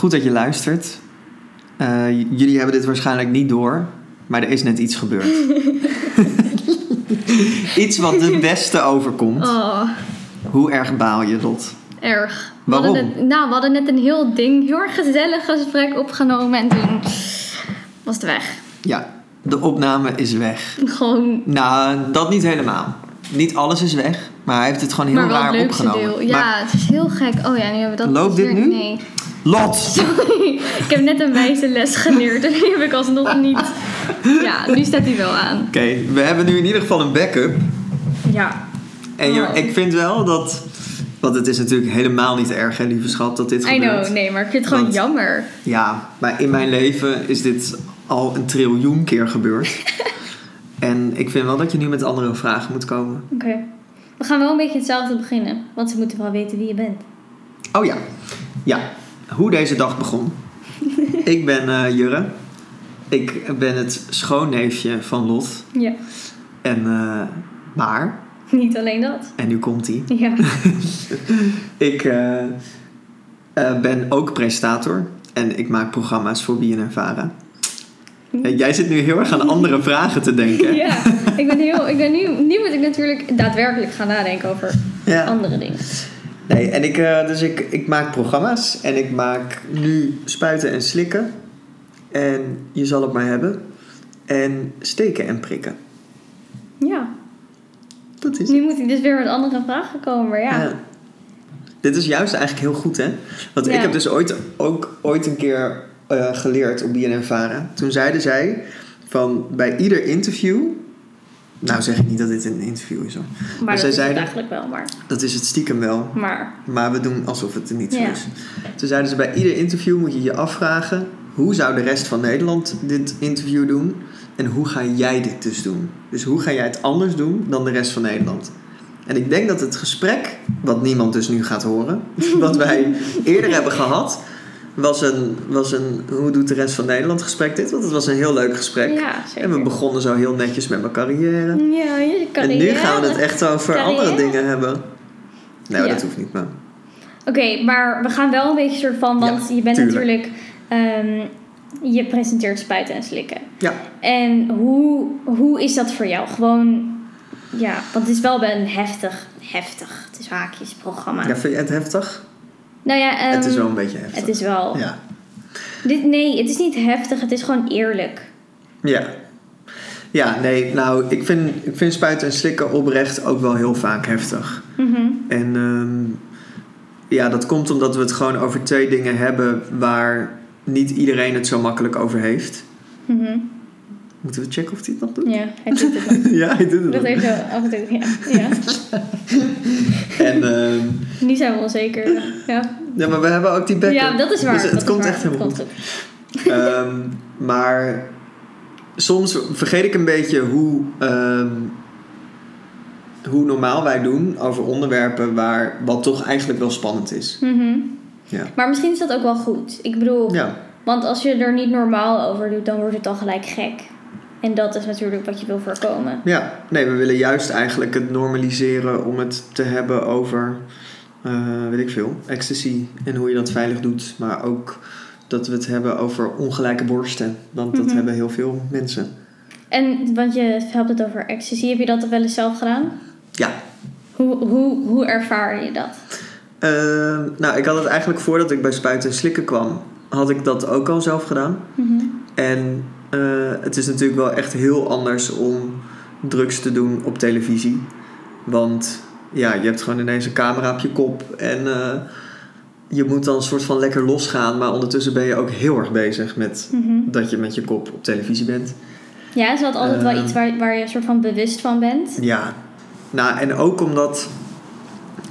Goed dat je luistert. Eh, jullie hebben dit waarschijnlijk niet door, maar er is net iets gebeurd. iets wat de beste overkomt. Oh, Hoe erg baal je, Lot? erg. We Waarom? net- nou, we hadden net een heel ding, heel erg gezellig gesprek opgenomen en toen was het weg. Ja, de opname is weg. Gewoon, Nou, dat niet helemaal. Niet alles is weg, maar hij heeft het gewoon heel maar wel raar opgenomen. deel. Ja, Maar, het is heel gek. Oh ja, nu hebben we dat Loopt dit nu? Nee. Lot! Sorry, ik heb net een wijze les geleerd en nu heb ik alsnog niet. Ja, nu staat hij wel aan. Oké, we hebben nu in ieder geval een backup. Ja. En je- Oh. ik vind wel dat... Want het is natuurlijk helemaal niet erg, hè, lieve schat, dat dit I gebeurt. know, nee, maar ik vind het gewoon Want- jammer. Ja, maar in mijn leven is dit al een triljoen keer gebeurd. en ik vind wel dat je nu met andere vragen moet komen. Oké. We gaan wel een beetje hetzelfde beginnen, want ze moeten wel weten wie je bent. Oh ja, ja. Hoe deze dag begon. ik ben eh, Jurre. Ik ben het schoonneefje van Lot. Ja. En eh, maar, Niet alleen dat. en nu komt hij. Ja. Ik eh, eh, ben ook presentator. En ik maak programma's voor BNN Vara. En jij zit nu heel erg aan andere vragen te denken. Ja, ik ben heel. Ik ben nu, nu moet ik natuurlijk daadwerkelijk gaan nadenken over Ja. andere dingen. Nee, en ik, eh, dus ik, ik maak programma's en ik maak nu spuiten en slikken. En je zal het maar hebben. En steken en prikken. Ja. Dat is. Nu moet ik dus weer met andere vragen komen, maar ja. Ja. Dit is juist eigenlijk heel goed, hè? Want Ja. ik heb dus ooit, ook ooit een keer eh, geleerd op BNN Vara. Toen zeiden zij van bij ieder interview... Nou zeg ik niet dat dit een interview is hoor. Maar, Maar dat zij is het zeiden- eigenlijk wel, maar. Dat is het stiekem wel. Maar. Maar we doen alsof het er niet zo is. Toen zeiden ze bij ieder interview moet je je afvragen... hoe zou de rest van Nederland dit interview doen? En hoe ga jij dit dus doen? Dus hoe ga jij het anders doen dan de rest van Nederland? En ik denk dat het gesprek, wat niemand dus nu gaat horen... wat wij eerder hebben gehad... Was een, was een hoe doet de rest van Nederland gesprek dit? Want het was een heel leuk gesprek. Ja, zeker. en we begonnen zo heel netjes met mijn carrière. Ja, je En nu gaan we het echt over Carrière. andere dingen hebben. Nee, Ja. dat hoeft niet, maar... Oké, maar we gaan wel een beetje soort van, want Ja, je bent tuurlijk. natuurlijk, ehm, je presenteert spuiten en slikken. Ja. En hoe, hoe is dat voor jou? Gewoon, ja, want het is wel een heftig, heftig, het is haakjes programma. Ja, vind je het heftig? Nou ja, ehm, het is wel een beetje heftig. het is wel, Ja. dit, nee, het is niet heftig, het is gewoon eerlijk. Ja. Ja, nee, nou, ik vind, ik vind spuiten en slikken oprecht ook wel heel vaak heftig. Mhm. En ehm, ja, dat komt omdat we het gewoon over twee dingen hebben waar niet iedereen het zo makkelijk over heeft. Mhm. Moeten we checken of hij het nog doet? Ja, hij doet het nog. ja, hij doet het Dat nog. heeft zo af en toe, ja. ja. En, ehm, Nu zijn we onzeker. Ja, ja, maar we hebben ook die backup. ja dat is waar. Dus het dat komt waar, echt helemaal goed. Ehm, maar soms vergeet ik een beetje hoe, ehm, hoe normaal wij doen over onderwerpen waar wat toch eigenlijk wel spannend is. Mhm. Ja. Maar misschien is dat ook wel goed. Ik bedoel, Ja, want als je er niet normaal over doet, dan wordt het al gelijk gek. En dat is natuurlijk wat je wil voorkomen. ja, nee, we willen juist eigenlijk het normaliseren om het te hebben over, eh, weet ik veel, ecstasy en hoe je dat veilig doet. Maar ook dat we het hebben over ongelijke borsten, want dat Mhm. hebben heel veel mensen. En want je hebt het over ecstasy. Heb je dat wel eens zelf gedaan? Ja, Hoe, hoe, hoe ervaar je dat? Ehm, nou, ik had het eigenlijk voordat ik bij Spuiten en Slikken kwam, had ik dat ook al zelf gedaan. Mhm. En eh, het is natuurlijk wel echt heel anders om drugs te doen op televisie. Want ja, je hebt gewoon ineens een camera op je kop en eh, je moet dan een soort van lekker losgaan. Maar ondertussen ben je ook heel erg bezig met Mhm. dat je met je kop op televisie bent. Ja, is dat altijd wel Ehm. iets waar, waar je een soort van bewust van bent? Ja, nou en ook omdat,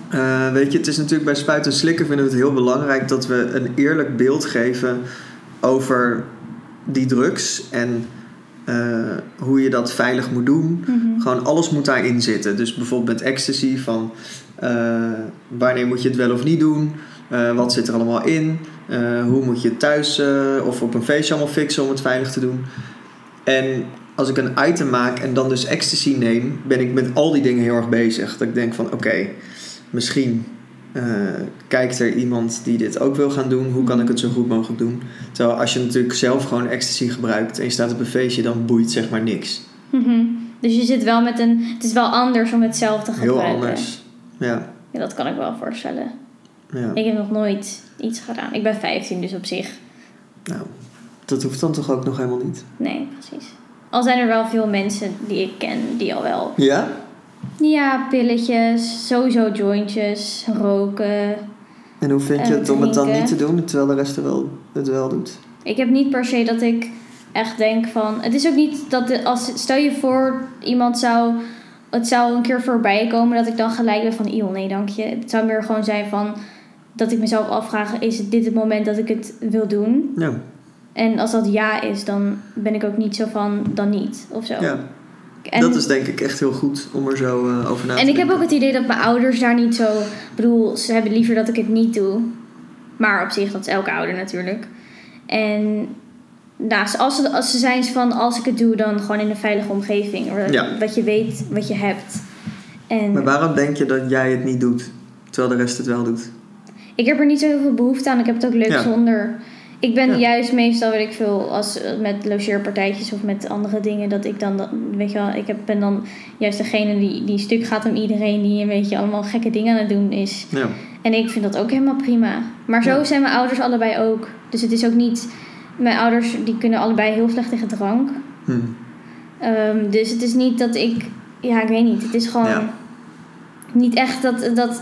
eh, weet je, het is natuurlijk bij spuiten en slikken vinden we het heel belangrijk dat we een eerlijk beeld geven over die drugs en eh, hoe je dat veilig moet doen. Mhm. Gewoon alles moet daarin zitten. Dus bijvoorbeeld met ecstasy van eh, wanneer moet je het wel of niet doen? Eh, wat zit er allemaal in? Hoe moet je het thuis of op een feestje allemaal fixen om het veilig te doen? En als ik een item maak en dan dus ecstasy neem, ben ik met al die dingen heel erg bezig. Dat ik denk van oké, misschien eh, kijkt er iemand die dit ook wil gaan doen? Hoe kan ik het zo goed mogelijk doen? Terwijl als je natuurlijk zelf gewoon ecstasy gebruikt en je staat op een feestje, dan boeit zeg maar niks. Mhm. Dus je zit wel met een... Het is wel anders om het zelf te gebruiken. Heel anders. Ja, Ja, dat kan ik wel voorstellen. ja. Ik heb nog nooit iets gedaan. Ik ben 15, dus op zich... Nou, dat hoeft dan toch ook nog helemaal niet? Nee, precies. Al zijn er wel veel mensen die ik ken die al wel... Ja? Ja, pilletjes, sowieso jointjes, roken. En hoe vind je het om het dan niet te doen, terwijl de rest er wel, het wel doet? Ik heb niet per se dat ik echt denk van... Het is ook niet dat... De, als, stel je voor, iemand zou... Het zou een keer voorbij komen dat ik dan gelijk ben van... Eeuw, nee dank je. Het zou meer gewoon zijn van... Dat ik mezelf afvraag, is dit het moment dat ik het wil doen? Ja, En als dat ja is, dan ben ik ook niet zo van... Dan niet, of zo. ja. En- dat is denk ik echt heel goed om er zo eh, over na te En ik heb denken. ook het idee dat mijn ouders daar niet zo... Ik bedoel, ze hebben liever dat ik het niet doe. Maar op zich, dat is elke ouder natuurlijk. En nou, als, ze, als ze zijn van... Als ik het doe, dan gewoon in een veilige omgeving. Ja. Wat je weet, wat je hebt. En Maar waarom denk je dat jij het niet doet, terwijl de rest het wel doet? ik heb er niet zo heel veel behoefte aan. Ik heb het ook leuk Ja. zonder... Ik ben Ja. juist meestal, weet ik veel, als eh, met logeerpartijtjes of met andere dingen, dat ik dan, weet je wel, ik heb, ben dan juist degene die, die stuk gaat om iedereen die een beetje allemaal gekke dingen aan het doen is. Ja. En ik vind dat ook helemaal prima. Maar zo Ja. zijn mijn ouders allebei ook. Dus het is ook niet. Mijn ouders die kunnen allebei heel slecht tegen drank. Hm. Ehm, dus het is niet dat ik. Ja, ik weet niet. Het is gewoon. Niet echt dat, dat.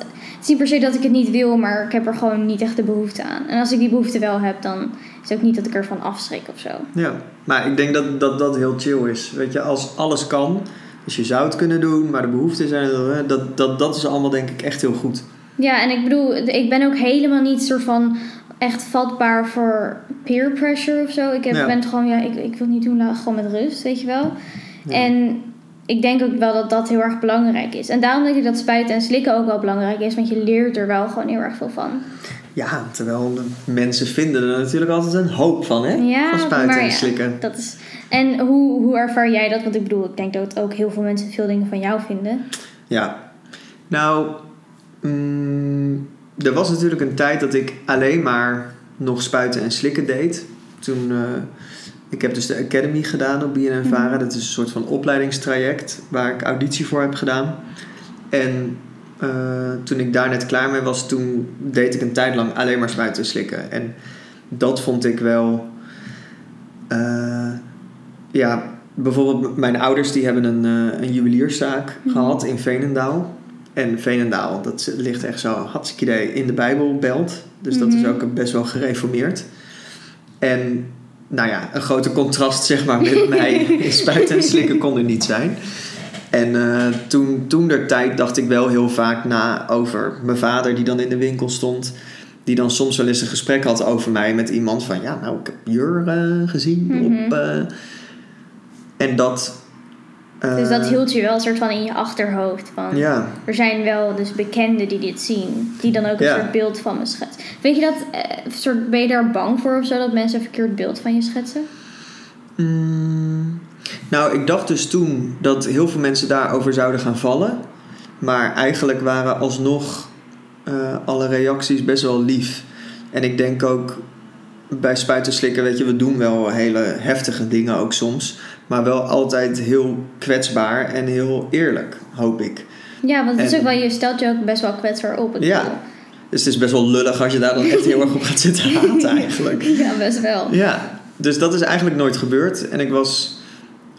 Is niet per se dat ik het niet wil, maar ik heb er gewoon niet echt de behoefte aan. En als ik die behoefte wel heb, dan is het ook niet dat ik ervan afschrik of zo. Ja, maar ik denk dat, dat dat heel chill is. Weet je, als alles kan, dus je zou het kunnen doen, maar de behoeften zijn er, dat, dat, dat is allemaal denk ik echt heel goed. Ja, en ik bedoel, ik ben ook helemaal niet soort van echt vatbaar voor peer pressure of zo. Ik heb, Ja. ben het gewoon, ja, ik, ik wil het niet doen, gewoon met rust, weet je wel. Ja. En ik denk ook wel dat dat heel erg belangrijk is. En daarom denk ik dat spuiten en slikken ook wel belangrijk is, want je leert er wel gewoon heel erg veel van. Ja, terwijl mensen vinden er natuurlijk altijd een hoop van, hè? Ja, van spuiten maar en ja, slikken. Dat is, en hoe, hoe ervaar jij dat? Want ik bedoel, ik denk dat ook heel veel mensen veel dingen van jou vinden. Ja, nou, mm, er was natuurlijk een tijd dat ik alleen maar nog spuiten en slikken deed. Toen, eh, ik heb dus de Academy gedaan op BNNVARA. Mhm. Dat is een soort van opleidingstraject waar ik auditie voor heb gedaan. En eh, toen ik daar net klaar mee was, toen deed ik een tijd lang alleen maar spuiten en slikken. En dat vond ik wel... eh, ja, bijvoorbeeld mijn ouders die hebben een, eh, een juwelierszaak Mhm. gehad in Veenendaal. En Veenendaal, dat ligt echt zo hartstikke idee in de Bijbelbelt. Dus dat is Mhm. ook best wel gereformeerd. En nou ja, een grote contrast zeg maar met mij in spuiten en slikken kon er niet zijn. En eh, toen, toen der tijd dacht ik wel heel vaak na over mijn vader die dan in de winkel stond. Die dan soms wel eens een gesprek had over mij met iemand van... Ja, nou, ik heb Jur gezien Mhm. op... eh, en dat... dus eh, dat hield je wel een soort van in je achterhoofd. Van, Ja, Er zijn wel dus bekenden die dit zien. Die dan ook een Ja. soort beeld van me schetsen. Weet je dat, eh, soort, ben je daar bang voor of zo? Dat mensen een verkeerd beeld van je schetsen? Mm, nou, ik dacht dus toen dat heel veel mensen daarover zouden gaan vallen. Maar eigenlijk waren alsnog eh, alle reacties best wel lief. En ik denk ook bij spuiten slikken, weet je, we doen wel hele heftige dingen ook soms. Maar wel altijd heel kwetsbaar en heel eerlijk, hoop ik. Ja, want het is ook wel, je stelt je ook best wel kwetsbaar op. Ja. bedoel- Dus het is best wel lullig als je daar dan echt heel erg op gaat zitten haten eigenlijk. Ja, best wel. Ja, dus dat is eigenlijk nooit gebeurd. En ik was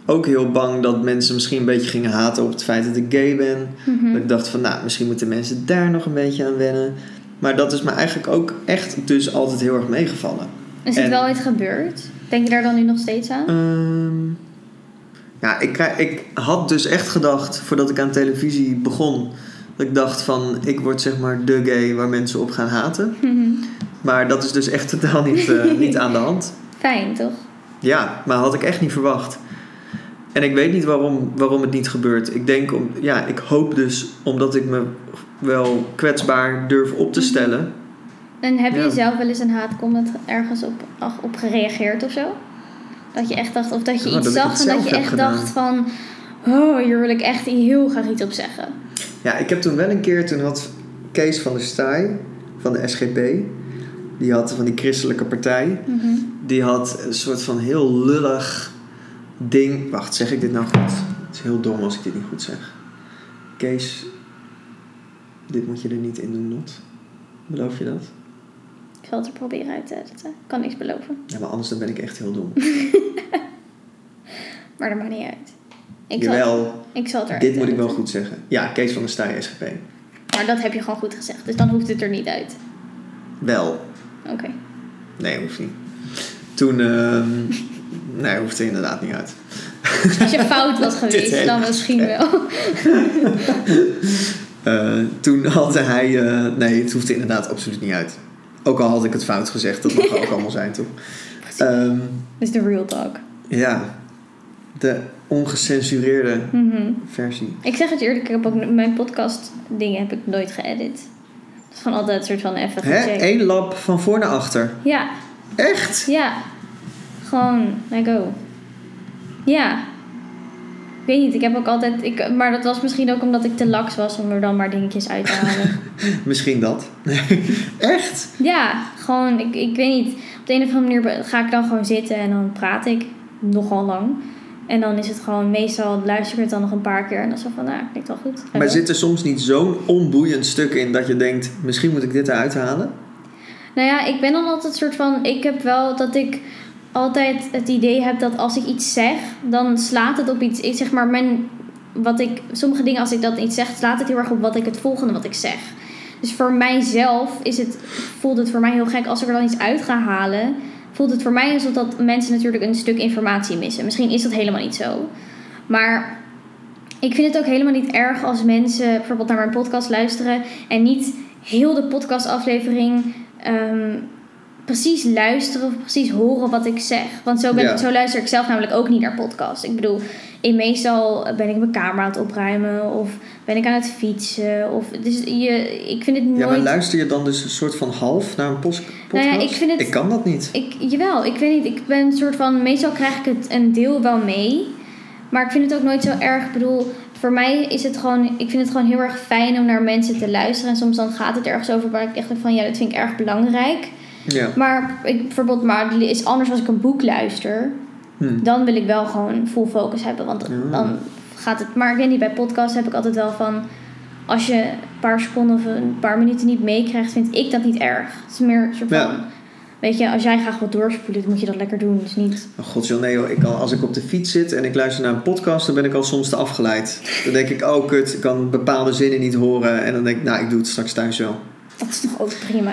ook heel bang dat mensen misschien een beetje gingen haten op het feit dat ik gay ben. Mhm. Dat ik dacht van, nou, misschien moeten mensen daar nog een beetje aan wennen. Maar dat is me eigenlijk ook echt dus altijd heel erg meegevallen. Is het En- wel ooit gebeurd? Denk je daar dan nu nog steeds aan? Ehm, ja, ik, ik had dus echt gedacht, voordat ik aan televisie begon... dat ik dacht van, ik word zeg maar de gay waar mensen op gaan haten. Mhm. Maar dat is dus echt totaal niet, eh, niet aan de hand. Fijn, toch? Ja, maar had ik echt niet verwacht. En ik weet niet waarom, waarom het niet gebeurt. Ik denk, om, ja, ik hoop dus omdat ik me wel kwetsbaar durf op te Mhm. stellen. En heb je Ja. zelf wel eens een haatcomment ergens op, op gereageerd of zo? Dat je echt dacht, of dat je Oh, iets dat zag en dat je echt gedaan. dacht van... Oh, hier wil ik echt heel graag iets op zeggen. Ja, ik heb toen wel een keer, toen had Kees van der Staaij van de SGP. Die had van die christelijke partij. Mhm. Die had een soort van heel lullig ding. Wacht, zeg ik dit nou goed? Het is heel dom als ik dit niet goed zeg. Kees, dit moet je er niet in doen, Not. Beloof je dat? Zal het er proberen uit te editen. Kan niks beloven. Ja, maar anders dan ben ik echt heel dom. Maar dat maakt niet uit. Ik zal, Jawel, ik zal het dit moet ik wel goed zeggen. Ja, Kees van der Staaij, SGP. Maar dat heb je gewoon goed gezegd. Dus dan hoeft het er niet uit. Wel. Oké. Nee, hoeft niet. Toen, ehm nee, hoeft er inderdaad niet uit. Als je fout was geweest, dan misschien wel. Eh, toen had hij... eh, nee, het hoeft er inderdaad absoluut niet uit. Ook al had ik het fout gezegd, dat mag ook allemaal zijn, toch? Dit is de real talk. ja, de ongecensureerde Mhm. versie. Ik zeg het eerlijk, ik heb ook mijn podcast dingen heb ik nooit geëdit. Het is gewoon altijd een soort van even gecheckt. Eén lap van voor naar achter. Ja, Echt? ja. Gewoon, let go. Ja. Ik weet niet, ik heb ook altijd... Ik, maar dat was misschien ook omdat ik te laks was om er dan maar dingetjes uit te halen. Misschien dat. Echt? ja, gewoon, ik, ik weet niet. Op de een of andere manier ga ik dan gewoon zitten en dan praat ik nogal lang. En dan is het gewoon, meestal luister ik het dan nog een paar keer en dan is het van, nou, klinkt wel goed. Maar zit er soms niet zo'n onboeiend stuk in dat je denkt... Misschien moet ik dit eruit halen? Nou ja, ik ben dan altijd soort van. Ik heb wel dat ik altijd het idee heb dat als ik iets zeg, dan slaat het op iets. Ik zeg maar, mijn, wat ik, sommige dingen als ik dat niet zeg, slaat het heel erg op wat ik het volgende wat ik zeg. Dus voor mijzelf is het, voelt het voor mij heel gek als ik er dan iets uit ga halen. Voelt het voor mij alsof dat mensen natuurlijk een stuk informatie missen. Misschien is dat helemaal niet zo. Maar ik vind het ook helemaal niet erg als mensen bijvoorbeeld naar mijn podcast luisteren en niet heel de podcastaflevering ehm, precies luisteren of precies horen wat ik zeg. Want zo, ben, Ja. zo luister ik zelf namelijk ook niet naar podcasts. Ik bedoel, in meestal ben ik mijn kamer aan het opruimen of ben ik aan het fietsen. Of, dus je, ik vind het nooit... Ja, maar luister je dan dus een soort van half naar een pos- podcast? Nou ja, ik vind het- Ik kan dat niet. Ik, jawel, ik weet niet. Ik ben een soort van. Meestal krijg ik het een deel wel mee. Maar ik vind het ook nooit zo erg. Ik bedoel, voor mij is het gewoon. Ik vind het gewoon heel erg fijn om naar mensen te luisteren. En soms dan gaat het ergens over waar ik echt denk van ja, dat vind ik erg belangrijk. Ja. Maar ik, bijvoorbeeld, maar is anders als ik een boek luister. Hm. Dan wil ik wel gewoon full focus hebben. Want Ja. dan gaat het. Maar ik weet niet, bij podcasts heb ik altijd wel van. Als je een paar seconden of een paar minuten niet meekrijgt, vind ik dat niet erg. Het is meer een soort van. Ja. Weet je, als jij graag wilt doorspoelen, dan moet je dat lekker doen. Dus niet. Oh god, joh, nee joh. Ik kan, als ik op de fiets zit en ik luister naar een podcast, dan ben ik al soms te afgeleid. Dan denk ik, oh kut, ik kan bepaalde zinnen niet horen. En dan denk ik, nou, ik doe het straks thuis wel. Dat is toch ook prima.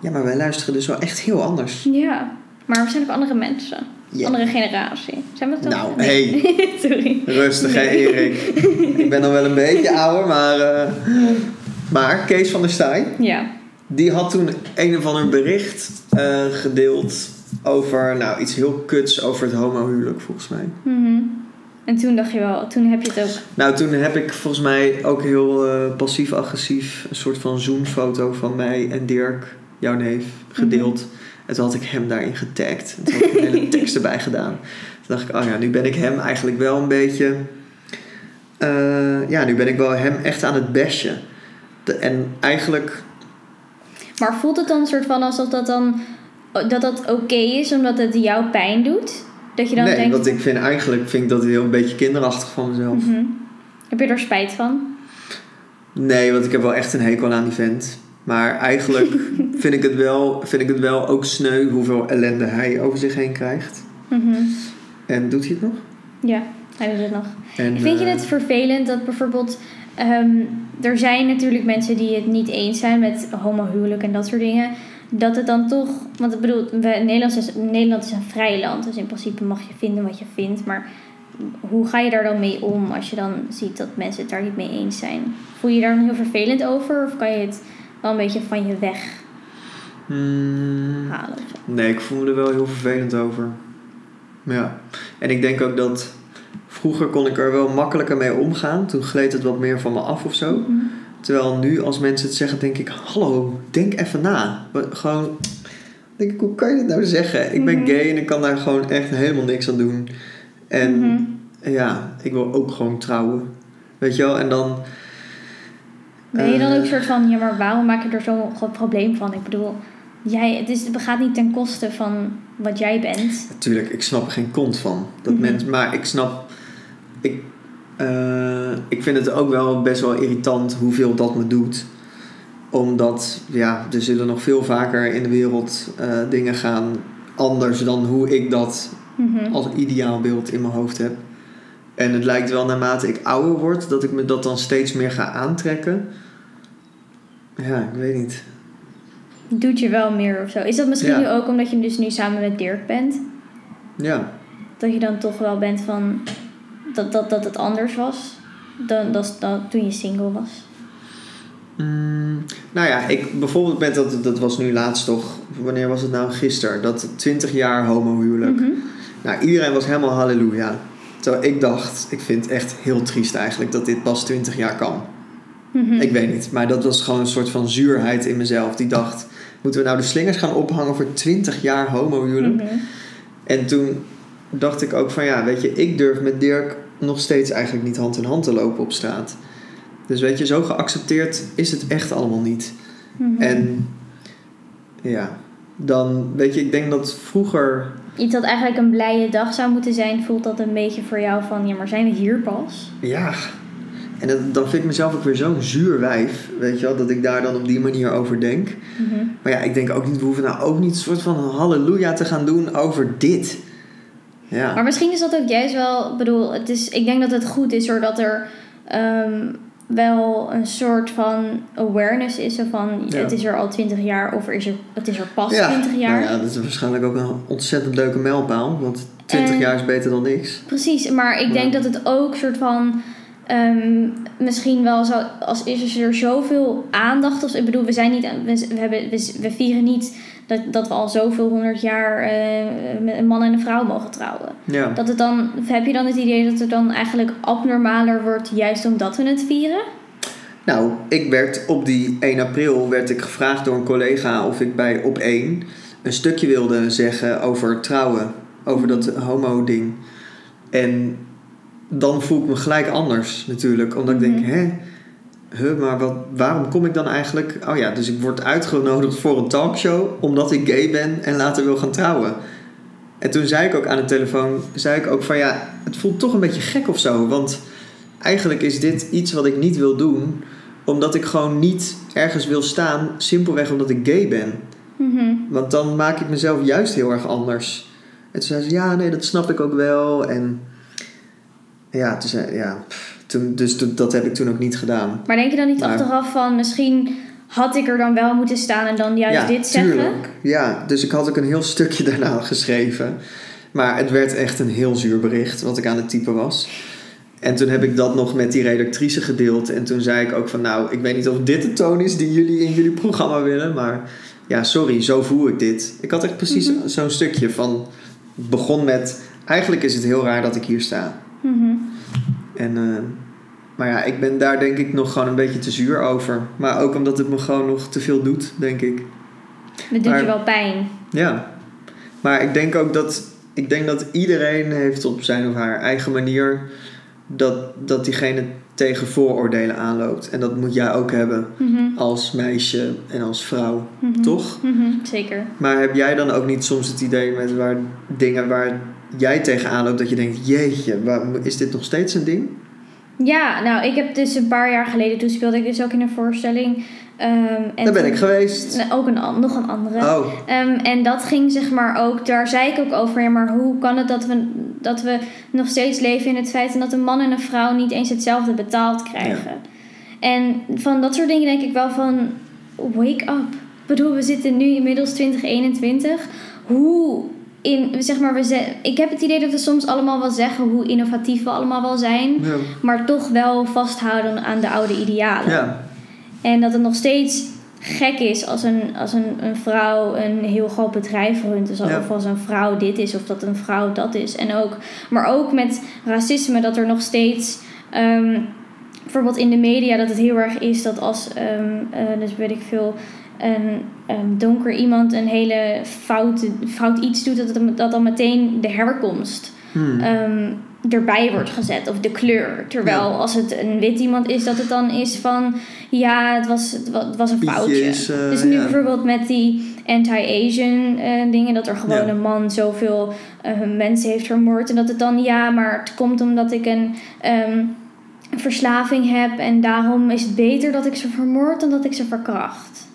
Ja, maar wij luisteren dus wel echt heel anders. Ja. Maar we zijn ook andere mensen. Andere generatie. Zijn we dat Nou, ook? Nee. Sorry. Rustig, hè, Nee. Erik. ik ben dan wel een beetje ouder, maar... eh, maar Kees van der Staaij, Ja. die had toen een of ander bericht eh, gedeeld over, nou, iets heel kuts over het homohuwelijk, volgens mij. Mhm. En toen dacht je wel, toen heb je het ook. Nou, toen heb ik volgens mij ook heel eh, passief-agressief een soort van zoomfoto van mij en Dirk, jouw neef, gedeeld. En toen had ik hem daarin getagd. En toen had ik een hele tekst erbij gedaan. Toen dacht ik, oh ja, nu ben ik hem eigenlijk wel een beetje... eh, ja, nu ben ik wel hem echt aan het bashen. De- en eigenlijk... Maar voelt het dan een soort van alsof dat dan. dat dat oké is omdat het jou pijn doet? Dat je dan nee, denkt. want ik vind eigenlijk vind ik dat heel een beetje kinderachtig van mezelf. Mhm. Heb je er spijt van? Nee, want ik heb wel echt een hekel aan die vent. Maar eigenlijk vind ik, het wel, vind ik het wel ook sneu hoeveel ellende hij over zich heen krijgt. Mhm. En doet hij het nog? Ja, hij doet het nog. En, Vind je eh, het vervelend dat bijvoorbeeld... ehm, er zijn natuurlijk mensen die het niet eens zijn met homohuwelijk en dat soort dingen. Dat het dan toch... Want ik bedoel, we, Nederland, is, Nederland is een vrij land. Dus in principe mag je vinden wat je vindt. Maar hoe ga je daar dan mee om als je dan ziet dat mensen het daar niet mee eens zijn? Voel je je daar dan heel vervelend over? Of kan je het wel een beetje van je weg hmm, halen? nee, ik voel me er wel heel vervelend over. Ja. En ik denk ook dat... Vroeger kon ik er wel makkelijker mee omgaan. Toen gleed het wat meer van me af of zo. Mhm. Terwijl nu als mensen het zeggen, denk ik... Hallo, denk even na. Gewoon... Denk ik, hoe kan je dit nou zeggen? Ik ben Mhm. gay en ik kan daar gewoon echt helemaal niks aan doen. En... Mhm. ja, ik wil ook gewoon trouwen. Weet je wel? En dan... Ben je dan ook Eh. soort van, ja, maar waarom maak je er zo'n groot probleem van? Ik bedoel, jij, het, is, het gaat niet ten koste van wat jij bent. Natuurlijk, ik snap er geen kont van. Dat Mhm. mens, maar ik snap. Ik, eh, ik vind het ook wel best wel irritant hoeveel dat me doet. Omdat, ja, er zullen nog veel vaker in de wereld eh, dingen gaan anders dan hoe ik dat Mhm. als ideaalbeeld in mijn hoofd heb. En het lijkt wel naarmate ik ouder word dat ik me dat dan steeds meer ga aantrekken. Ja, ik weet niet. Doet je wel meer of zo. Is dat misschien Ja. nu ook omdat je dus nu samen met Dirk bent? Ja, Dat je dan toch wel bent van dat, dat, dat het anders was dan, dan, dan toen je single was? Mm, nou ja, ik bijvoorbeeld met dat, dat was nu laatst toch, wanneer was het nou gisteren, dat 20 jaar homohuwelijk. Mhm. Nou, iedereen was helemaal halleluja. Terwijl ik dacht, ik vind het echt heel triest eigenlijk dat dit pas 20 jaar kan. Mhm. Ik weet niet, maar dat was gewoon een soort van zuurheid in mezelf. Die dacht, moeten we nou de slingers gaan ophangen voor 20 jaar homohuwelijk? Mhm. En toen dacht ik ook van ja, weet je, ik durf met Dirk nog steeds eigenlijk niet hand in hand te lopen op straat. Dus weet je, zo geaccepteerd is het echt allemaal niet. Mhm. En ja, dan weet je, ik denk dat vroeger. Iets dat eigenlijk een blije dag zou moeten zijn, voelt dat een beetje voor jou van, ja, maar zijn we hier pas? Ja. En dat, dan vind ik mezelf ook weer zo'n zuur wijf, weet je wel, dat ik daar dan op die manier over denk. Mhm. Maar ja, ik denk ook niet, we hoeven nou ook niet een soort van halleluja te gaan doen over dit. Ja. Maar misschien is dat ook juist wel, ik bedoel, het is, ik denk dat het goed is doordat er ehm, wel een soort van awareness is. Zo van, Ja. het is er al 20 jaar of is er, het is er pas ja. 20 jaar. Nou ja, dat is waarschijnlijk ook een ontzettend leuke mijlpaal, want 20 En- jaar is beter dan niks. Precies, maar ik denk Ja. dat het ook soort van ehm, misschien wel zo als is er zoveel aandacht of ik bedoel we zijn niet we, we hebben we, we vieren niet dat, dat we al zoveel honderd jaar eh, met een man en een vrouw mogen trouwen. Ja. Dat het dan heb je dan het idee dat het dan eigenlijk abnormaler wordt juist omdat we het vieren? Nou, ik werd op die 1 april werd ik gevraagd door een collega of ik bij op 1 een stukje wilde zeggen over trouwen, over dat homo ding. En dan voel ik me gelijk anders natuurlijk, omdat ik denk, Mhm. hè, huh, maar wat, waarom kom ik dan eigenlijk? Oh ja, dus ik word uitgenodigd voor een talkshow omdat ik gay ben en later wil gaan trouwen. En toen zei ik ook aan de telefoon, zei ik ook van ja, het voelt toch een beetje gek of zo, want eigenlijk is dit iets wat ik niet wil doen, omdat ik gewoon niet ergens wil staan, simpelweg omdat ik gay ben. Mhm. Want dan maak ik mezelf juist heel erg anders. En toen zei ze, ja, nee, dat snap ik ook wel. En ja, toen zei, ja pff, toen, dus dat heb ik toen ook niet gedaan. Maar denk je dan niet Maar- achteraf van misschien had ik er dan wel moeten staan en dan juist ja, dit zeggen? Ja, dus ik had ook een heel stukje daarna geschreven. Maar het werd echt een heel zuur bericht wat ik aan het typen was. En toen heb ik dat nog met die redactrice gedeeld. En toen zei ik ook van nou, ik weet niet of dit de toon is die jullie in jullie programma willen. Maar ja, sorry, zo voel ik dit. Ik had echt precies Mhm. zo'n stukje van... begon met, eigenlijk is het heel raar dat ik hier sta. Mhm. En, eh, maar ja, ik ben daar denk ik nog gewoon een beetje te zuur over. Maar ook omdat het me gewoon nog te veel doet, denk ik. Dat doet je wel pijn. Ja, maar ik denk ook dat, ik denk dat iedereen heeft op zijn of haar eigen manier dat, dat diegene tegen vooroordelen aanloopt. En dat moet jij ook hebben Mhm. als meisje en als vrouw, Mhm. toch? Mhm. Zeker. Maar heb jij dan ook niet soms het idee met waar dingen waar jij tegenaan loopt dat je denkt, jeetje, waar, is dit nog steeds een ding? Ja, nou, ik heb dus een paar jaar geleden, toen speelde ik dus ook in een voorstelling. ehm, en Daar ben ik geweest. Ook een, nog een andere. Oh, Ehm, en dat ging zeg maar ook, daar zei ik ook over, ja, maar hoe kan het dat we, dat we nog steeds leven in het feit dat een man en een vrouw niet eens hetzelfde betaald krijgen? En van dat soort dingen denk ik wel van, wake up. Ik bedoel, we zitten nu inmiddels 2021. Hoe in, zeg maar, we ze- ik heb het idee dat we soms allemaal wel zeggen hoe innovatief we allemaal wel zijn, ja. maar toch wel vasthouden aan de oude idealen. ja. En dat het nog steeds gek is als een, als een, een vrouw een heel groot bedrijf runt. Dus Ja. Of als een vrouw dit is of dat een vrouw dat is. En ook, maar ook met racisme dat er nog steeds... ehm, bijvoorbeeld in de media dat het heel erg is dat als... ehm, eh, dus weet ik veel... Een, een donker iemand een hele fout, fout iets doet, dat, het, dat dan meteen de herkomst Hmm. ehm, erbij wordt gezet. Of de kleur. Terwijl Ja. als het een wit iemand is, dat het dan is van... Ja, het was, het wa- het was een foutje. Pietjes, eh, dus nu ja. bijvoorbeeld met die anti-Asian eh, dingen... dat er gewoon Ja. een man zoveel eh, mensen heeft vermoord. En dat het dan, ja, maar het komt omdat ik een... ehm, verslaving heb en daarom is het beter dat ik ze vermoord dan dat ik ze verkracht.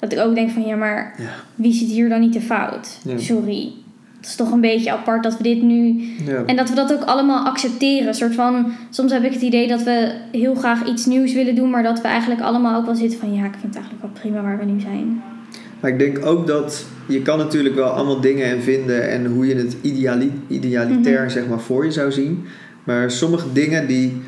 Dat ik ook denk van ja, maar Ja. wie zit hier dan niet de fout? Ja. Sorry. Het is toch een beetje apart dat we dit nu. Ja. En dat we dat ook allemaal accepteren. Een soort van. Soms heb ik het idee dat we heel graag iets nieuws willen doen. Maar dat we eigenlijk allemaal ook wel zitten van ja, ik vind het eigenlijk wel prima waar we nu zijn. Maar ik denk ook dat je kan natuurlijk wel allemaal dingen en vinden en hoe je het ideali idealitair Mhm. zeg maar voor je zou zien. Maar sommige dingen die,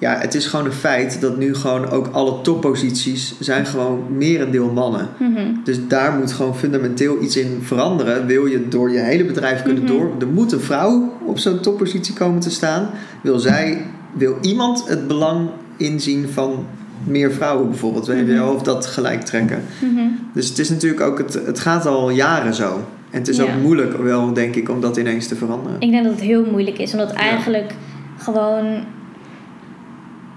ja, het is gewoon een feit dat nu gewoon ook alle topposities zijn gewoon merendeel mannen. Mhm. Dus daar moet gewoon fundamenteel iets in veranderen. Wil je door je hele bedrijf kunnen Mhm. door. Er moet een vrouw op zo'n toppositie komen te staan. Wil zij, wil iemand het belang inzien van meer vrouwen bijvoorbeeld? Weet je Mhm. wel, of dat gelijk trekken. Mhm. Dus het is natuurlijk ook, het, het gaat al jaren zo. En het is Ja. ook moeilijk wel, denk ik, om dat ineens te veranderen. Ik denk dat het heel moeilijk is, omdat eigenlijk gewoon.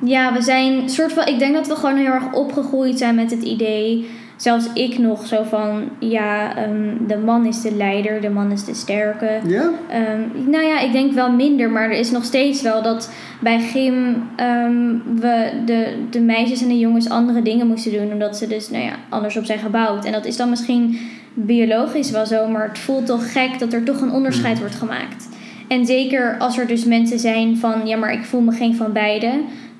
Ja, we zijn soort van. Ik denk dat we gewoon heel erg opgegroeid zijn met het idee. Zelfs ik nog zo van. Ja, ehm, de man is de leider, de man is de sterke. Ja? Ehm, nou ja, ik denk wel minder, maar er is nog steeds wel dat bij gym ehm, we de, de meisjes en de jongens andere dingen moesten doen, omdat ze dus nou ja, anders op zijn gebouwd. En dat is dan misschien biologisch wel zo, maar het voelt toch gek dat er toch een onderscheid wordt gemaakt. En zeker als er dus mensen zijn van, ja, maar ik voel me geen van beide,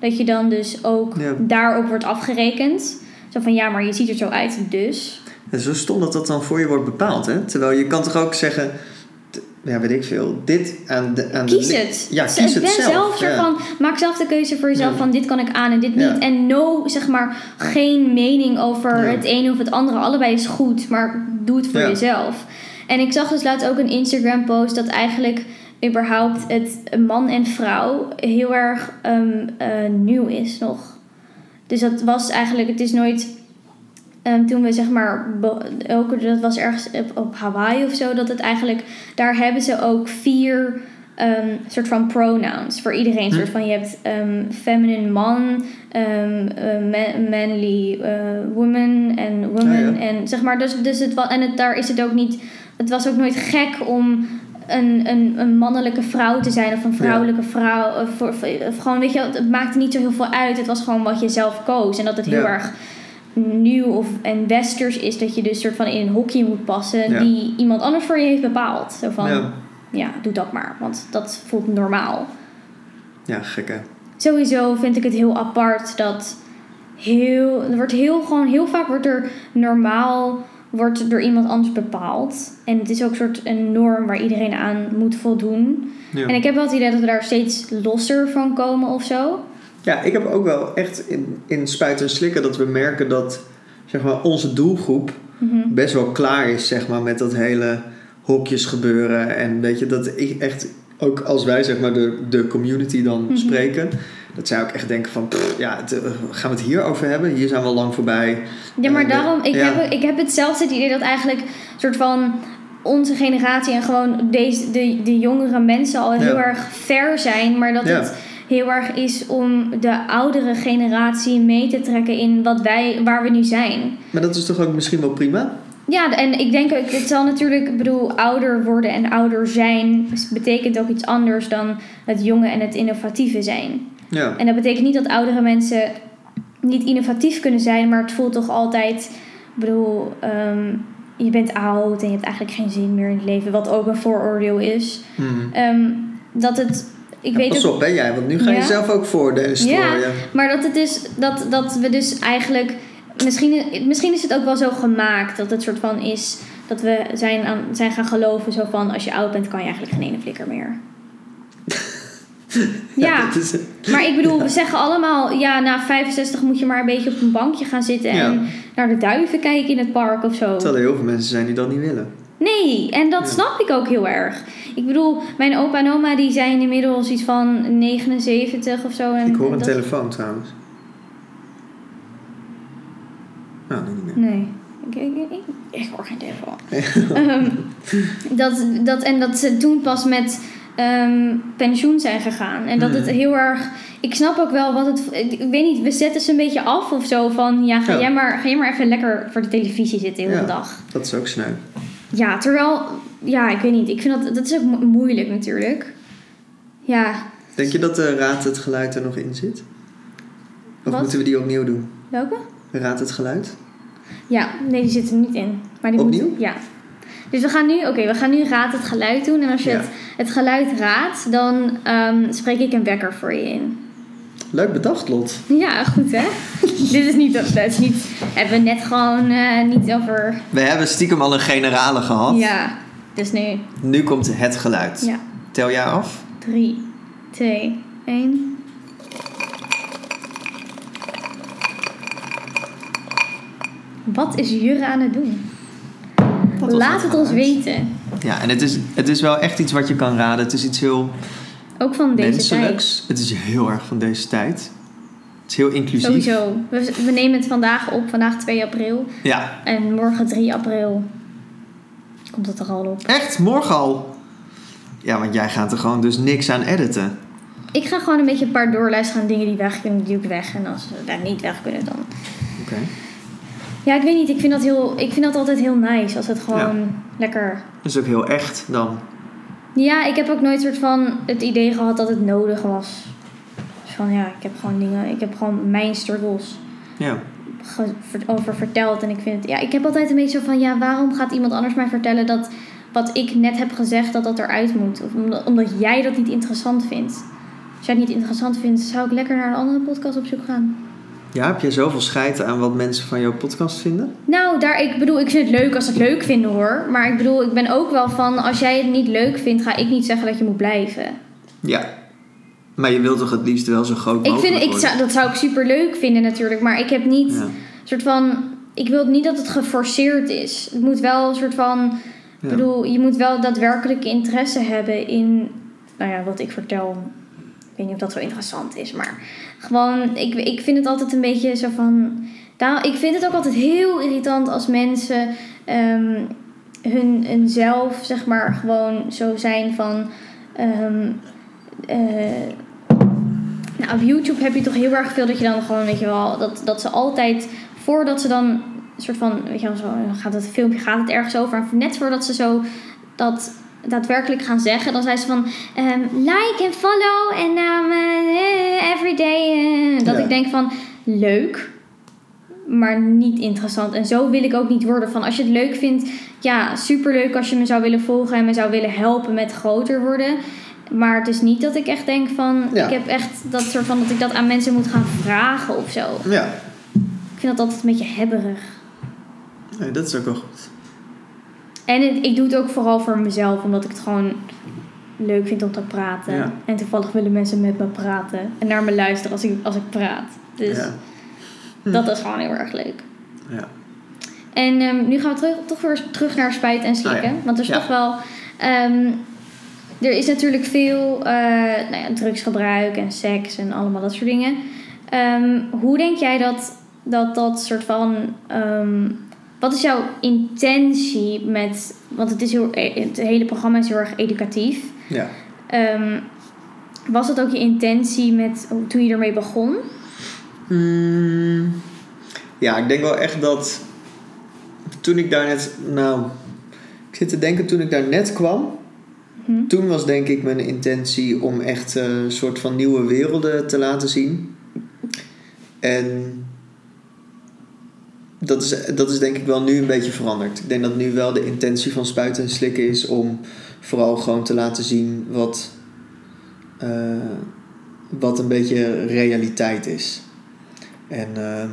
dat je dan dus ook Ja. daarop wordt afgerekend. Zo van, ja, maar je ziet er zo uit, dus. Het is zo stom dat dat dan voor je wordt bepaald, hè? Terwijl je kan toch ook zeggen, ja, weet ik veel, dit aan de... Aan Kies de, het. Ja, kies het ben zelf. zelf soort ja. van, maak zelf de keuze voor jezelf Ja. van dit kan ik aan en dit Ja. niet. En no, zeg maar, geen mening over het ene of het andere. Allebei is goed, maar doe het voor jezelf. En ik zag dus laatst ook een Instagram post dat eigenlijk überhaupt het man en vrouw heel erg ehm, eh, nieuw is nog. Dus dat was eigenlijk, het is nooit Ehm, toen we zeg maar, ook, dat was ergens op, op Hawaii of zo, dat het eigenlijk, daar hebben ze ook vier ehm, soort van pronouns voor iedereen. Hm. Soort van, je hebt feminine man, eh, ma- manly eh, woman en woman. Oh ja. En zeg maar, dus, dus het, en het, daar is het ook niet, het was ook nooit gek om een, een, een mannelijke vrouw te zijn of een vrouwelijke vrouw. Of, voor- of gewoon, weet je, het maakte niet zo heel veel uit. Het was gewoon wat je zelf koos. En dat het heel Ja. erg nieuw of en westers is dat je dus soort van in een hokje moet passen Ja. die iemand anders voor je heeft bepaald. Zo van, ja. Doe dat maar, want dat voelt normaal. ja, gek hè. Sowieso vind ik het heel apart dat heel, er wordt heel gewoon heel vaak wordt er normaal wordt door iemand anders bepaald en het is ook een soort een norm waar iedereen aan moet voldoen. Ja. En ik heb wel het idee dat we daar steeds losser van komen of zo. Ja, ik heb ook wel echt in, in spuiten en slikken dat we merken dat zeg maar, onze doelgroep Mhm. best wel klaar is zeg maar, met dat hele hokjes gebeuren. En weet je, dat ik echt, ook als wij zeg maar, de, de community dan Mhm. spreken, dat zij ook echt denken van, pff, ja, het, eh, gaan we het hier over hebben? Hier zijn we al lang voorbij. Ja, maar Eh, daarom, ik, ja. heb, ik heb hetzelfde idee dat eigenlijk soort van onze generatie en gewoon deze, de, de jongere mensen al heel Ja. erg ver zijn, maar dat Ja. het heel erg is om de oudere generatie mee te trekken in wat wij, waar we nu zijn. Maar dat is toch ook misschien wel prima? Ja, en ik denk het zal natuurlijk, ik bedoel, ouder worden en ouder zijn betekent ook iets anders dan het jonge en het innovatieve zijn. Ja. En dat betekent niet dat oudere mensen niet innovatief kunnen zijn, maar het voelt toch altijd, ik bedoel, ehm, je bent oud en je hebt eigenlijk geen zin meer in het leven, wat ook een vooroordeel is. Mhm. Ehm, dat het, ik Ja, weet pas ook, op, hè jij, want nu ga je zelf ook voordelen strooien. Ja. maar dat het is, dat, dat we dus eigenlijk, misschien, misschien is het ook wel zo gemaakt dat het soort van is, dat we zijn, aan, zijn gaan geloven zo van, als je oud bent kan je eigenlijk geen ene flikker meer. Ja, Maar ik bedoel, we zeggen allemaal, ja, na 65 moet je maar een beetje op een bankje gaan zitten Ja. en naar de duiven kijken in het park of zo. terwijl er heel veel mensen zijn die dat niet willen. Nee, en dat snap ik ook heel erg. Ik bedoel, mijn opa en oma die zijn inmiddels iets van 79 of zo. En Ik hoor een dat- telefoon trouwens. Nou, niet meer. Nee, ik, ik, ik, ik hoor geen telefoon. Ehm, dat, dat, en dat ze toen pas met ehm, pensioen zijn gegaan. En dat Hmm. het heel erg. Ik snap ook wel wat het. Ik weet niet, we zetten ze een beetje af of zo. Van ja, ga, Ja. Jij, maar, ga jij maar even lekker voor de televisie zitten de hele Ja. dag. Dat is ook sneu. Ja, terwijl. Ja, ik weet niet. Ik vind dat. Dat is ook mo- moeilijk natuurlijk. Ja, Denk je dat de Raad het geluid er nog in zit? Of Wat? moeten we die opnieuw doen? welke? Raad het geluid? Ja, nee, die zit er niet in. Maar die Opnieuw? Moet, ja. Dus we gaan nu, oké, we gaan nu raad het geluid doen. En als je Ja. het, het geluid raadt, dan ehm, spreek ik een wekker voor je in. Leuk bedacht, Lot. Ja, goed hè? Dit is niet, dat is niet, hebben we net gewoon eh, niet over, We hebben stiekem al een generale gehad. ja. Dus nu, Nu komt het geluid. ja, Tel jij af? 3, 2, 1. Wat is Jurre aan het doen? Dat was Laat het ons weten. Ja, en het is, het is wel echt iets wat je kan raden. Het is iets heel Ook van deze menselijks. Het is heel erg van deze tijd. Het is heel tijd. inclusief. Sowieso. We, we nemen het vandaag op, vandaag 2 april. Ja, En morgen 3 april komt het er al op. echt, morgen al. Ja, want jij gaat er gewoon dus niks aan editen. Ik ga gewoon een beetje een paar doorluisteren aan dingen die weg kunnen, die duw ik weg. En als ze daar niet weg kunnen, dan... Oké. Ja, ik weet niet. Ik vind dat, heel, ik vind dat altijd heel nice. Als het gewoon lekker... Is ook heel echt dan. Ja, ik heb ook nooit soort van het idee gehad dat het nodig was. Dus van ja, ik heb gewoon dingen... Ik heb gewoon mijn struggles Ja. over verteld. En ik vind het... Ja, ik heb altijd een beetje zo van... Ja, waarom gaat iemand anders mij vertellen dat... Wat ik net heb gezegd, dat dat eruit moet? Of omdat, omdat jij dat niet interessant vindt. Als jij het niet interessant vindt, zou ik lekker naar een andere podcast op zoek gaan. Ja, heb jij zoveel scheid aan wat mensen van jouw podcast vinden? Nou, daar, ik bedoel, ik vind het leuk als ze het leuk vinden hoor. Maar ik bedoel, ik ben ook wel van, als jij het niet leuk vindt, ga ik niet zeggen dat je moet blijven. Ja. Maar je wilt toch het liefst wel zo groot Ik mogelijk vind, ik worden? zou, dat zou ik super leuk vinden natuurlijk. Maar ik heb niet, Ja. soort van, ik wil niet dat het geforceerd is. Het moet wel een soort van, Ja. ik bedoel, je moet wel daadwerkelijk interesse hebben in, nou ja, wat ik vertel. Ik weet niet of dat zo interessant is, maar gewoon, ik, ik vind het altijd een beetje zo van. Daar, ik vind het ook altijd heel irritant als mensen ehm, hun, zelf, zeg maar, gewoon zo zijn van. eh, nou, op YouTube heb je toch heel erg veel dat je dan gewoon, weet je wel, dat, dat ze altijd voordat ze dan een soort van, weet je wel, zo gaat het filmpje gaat het ergens over. En net voordat ze zo dat daadwerkelijk gaan zeggen, dan zijn ze van ehm, like en follow en um, eh, everyday. eh. dat Ja. ik denk van leuk, maar niet interessant. En zo wil ik ook niet worden. Van als je het leuk vindt, ja, superleuk als je me zou willen volgen en me zou willen helpen met groter worden. Maar het is niet dat ik echt denk van, Ja. ik heb echt dat soort van dat ik dat aan mensen moet gaan vragen of zo. Ja. Ik vind dat altijd een beetje hebberig. Nee, dat is ook wel goed. En het- ik doe het ook vooral voor mezelf, omdat ik het gewoon leuk vind om te praten. Ja. En toevallig willen mensen met me praten en naar me luisteren als ik, als ik praat. Dus Ja. dat is gewoon heel erg leuk. Ja. En ehm, nu gaan we terug, toch weer terug naar spijt en slikken. Ja. Want er is toch wel. ehm, er is natuurlijk veel eh, nou ja, drugsgebruik en seks en allemaal dat soort dingen. Ehm, hoe denk jij dat dat, dat soort van. Wat is jouw intentie met. Want het, is heel, het hele programma is heel erg educatief. Ja. Ehm, was dat ook je intentie met, toen je ermee begon? Mm, ja, ik denk wel echt dat toen ik daar net, nou, ik zit te denken toen ik daar net kwam, Hm? toen was denk ik mijn intentie om echt eh, een soort van nieuwe werelden te laten zien. En dat is, dat is denk ik wel nu een beetje veranderd. Ik denk dat nu wel de intentie van spuiten en slikken is om vooral gewoon te laten zien wat, eh, wat een beetje realiteit is. En ehm,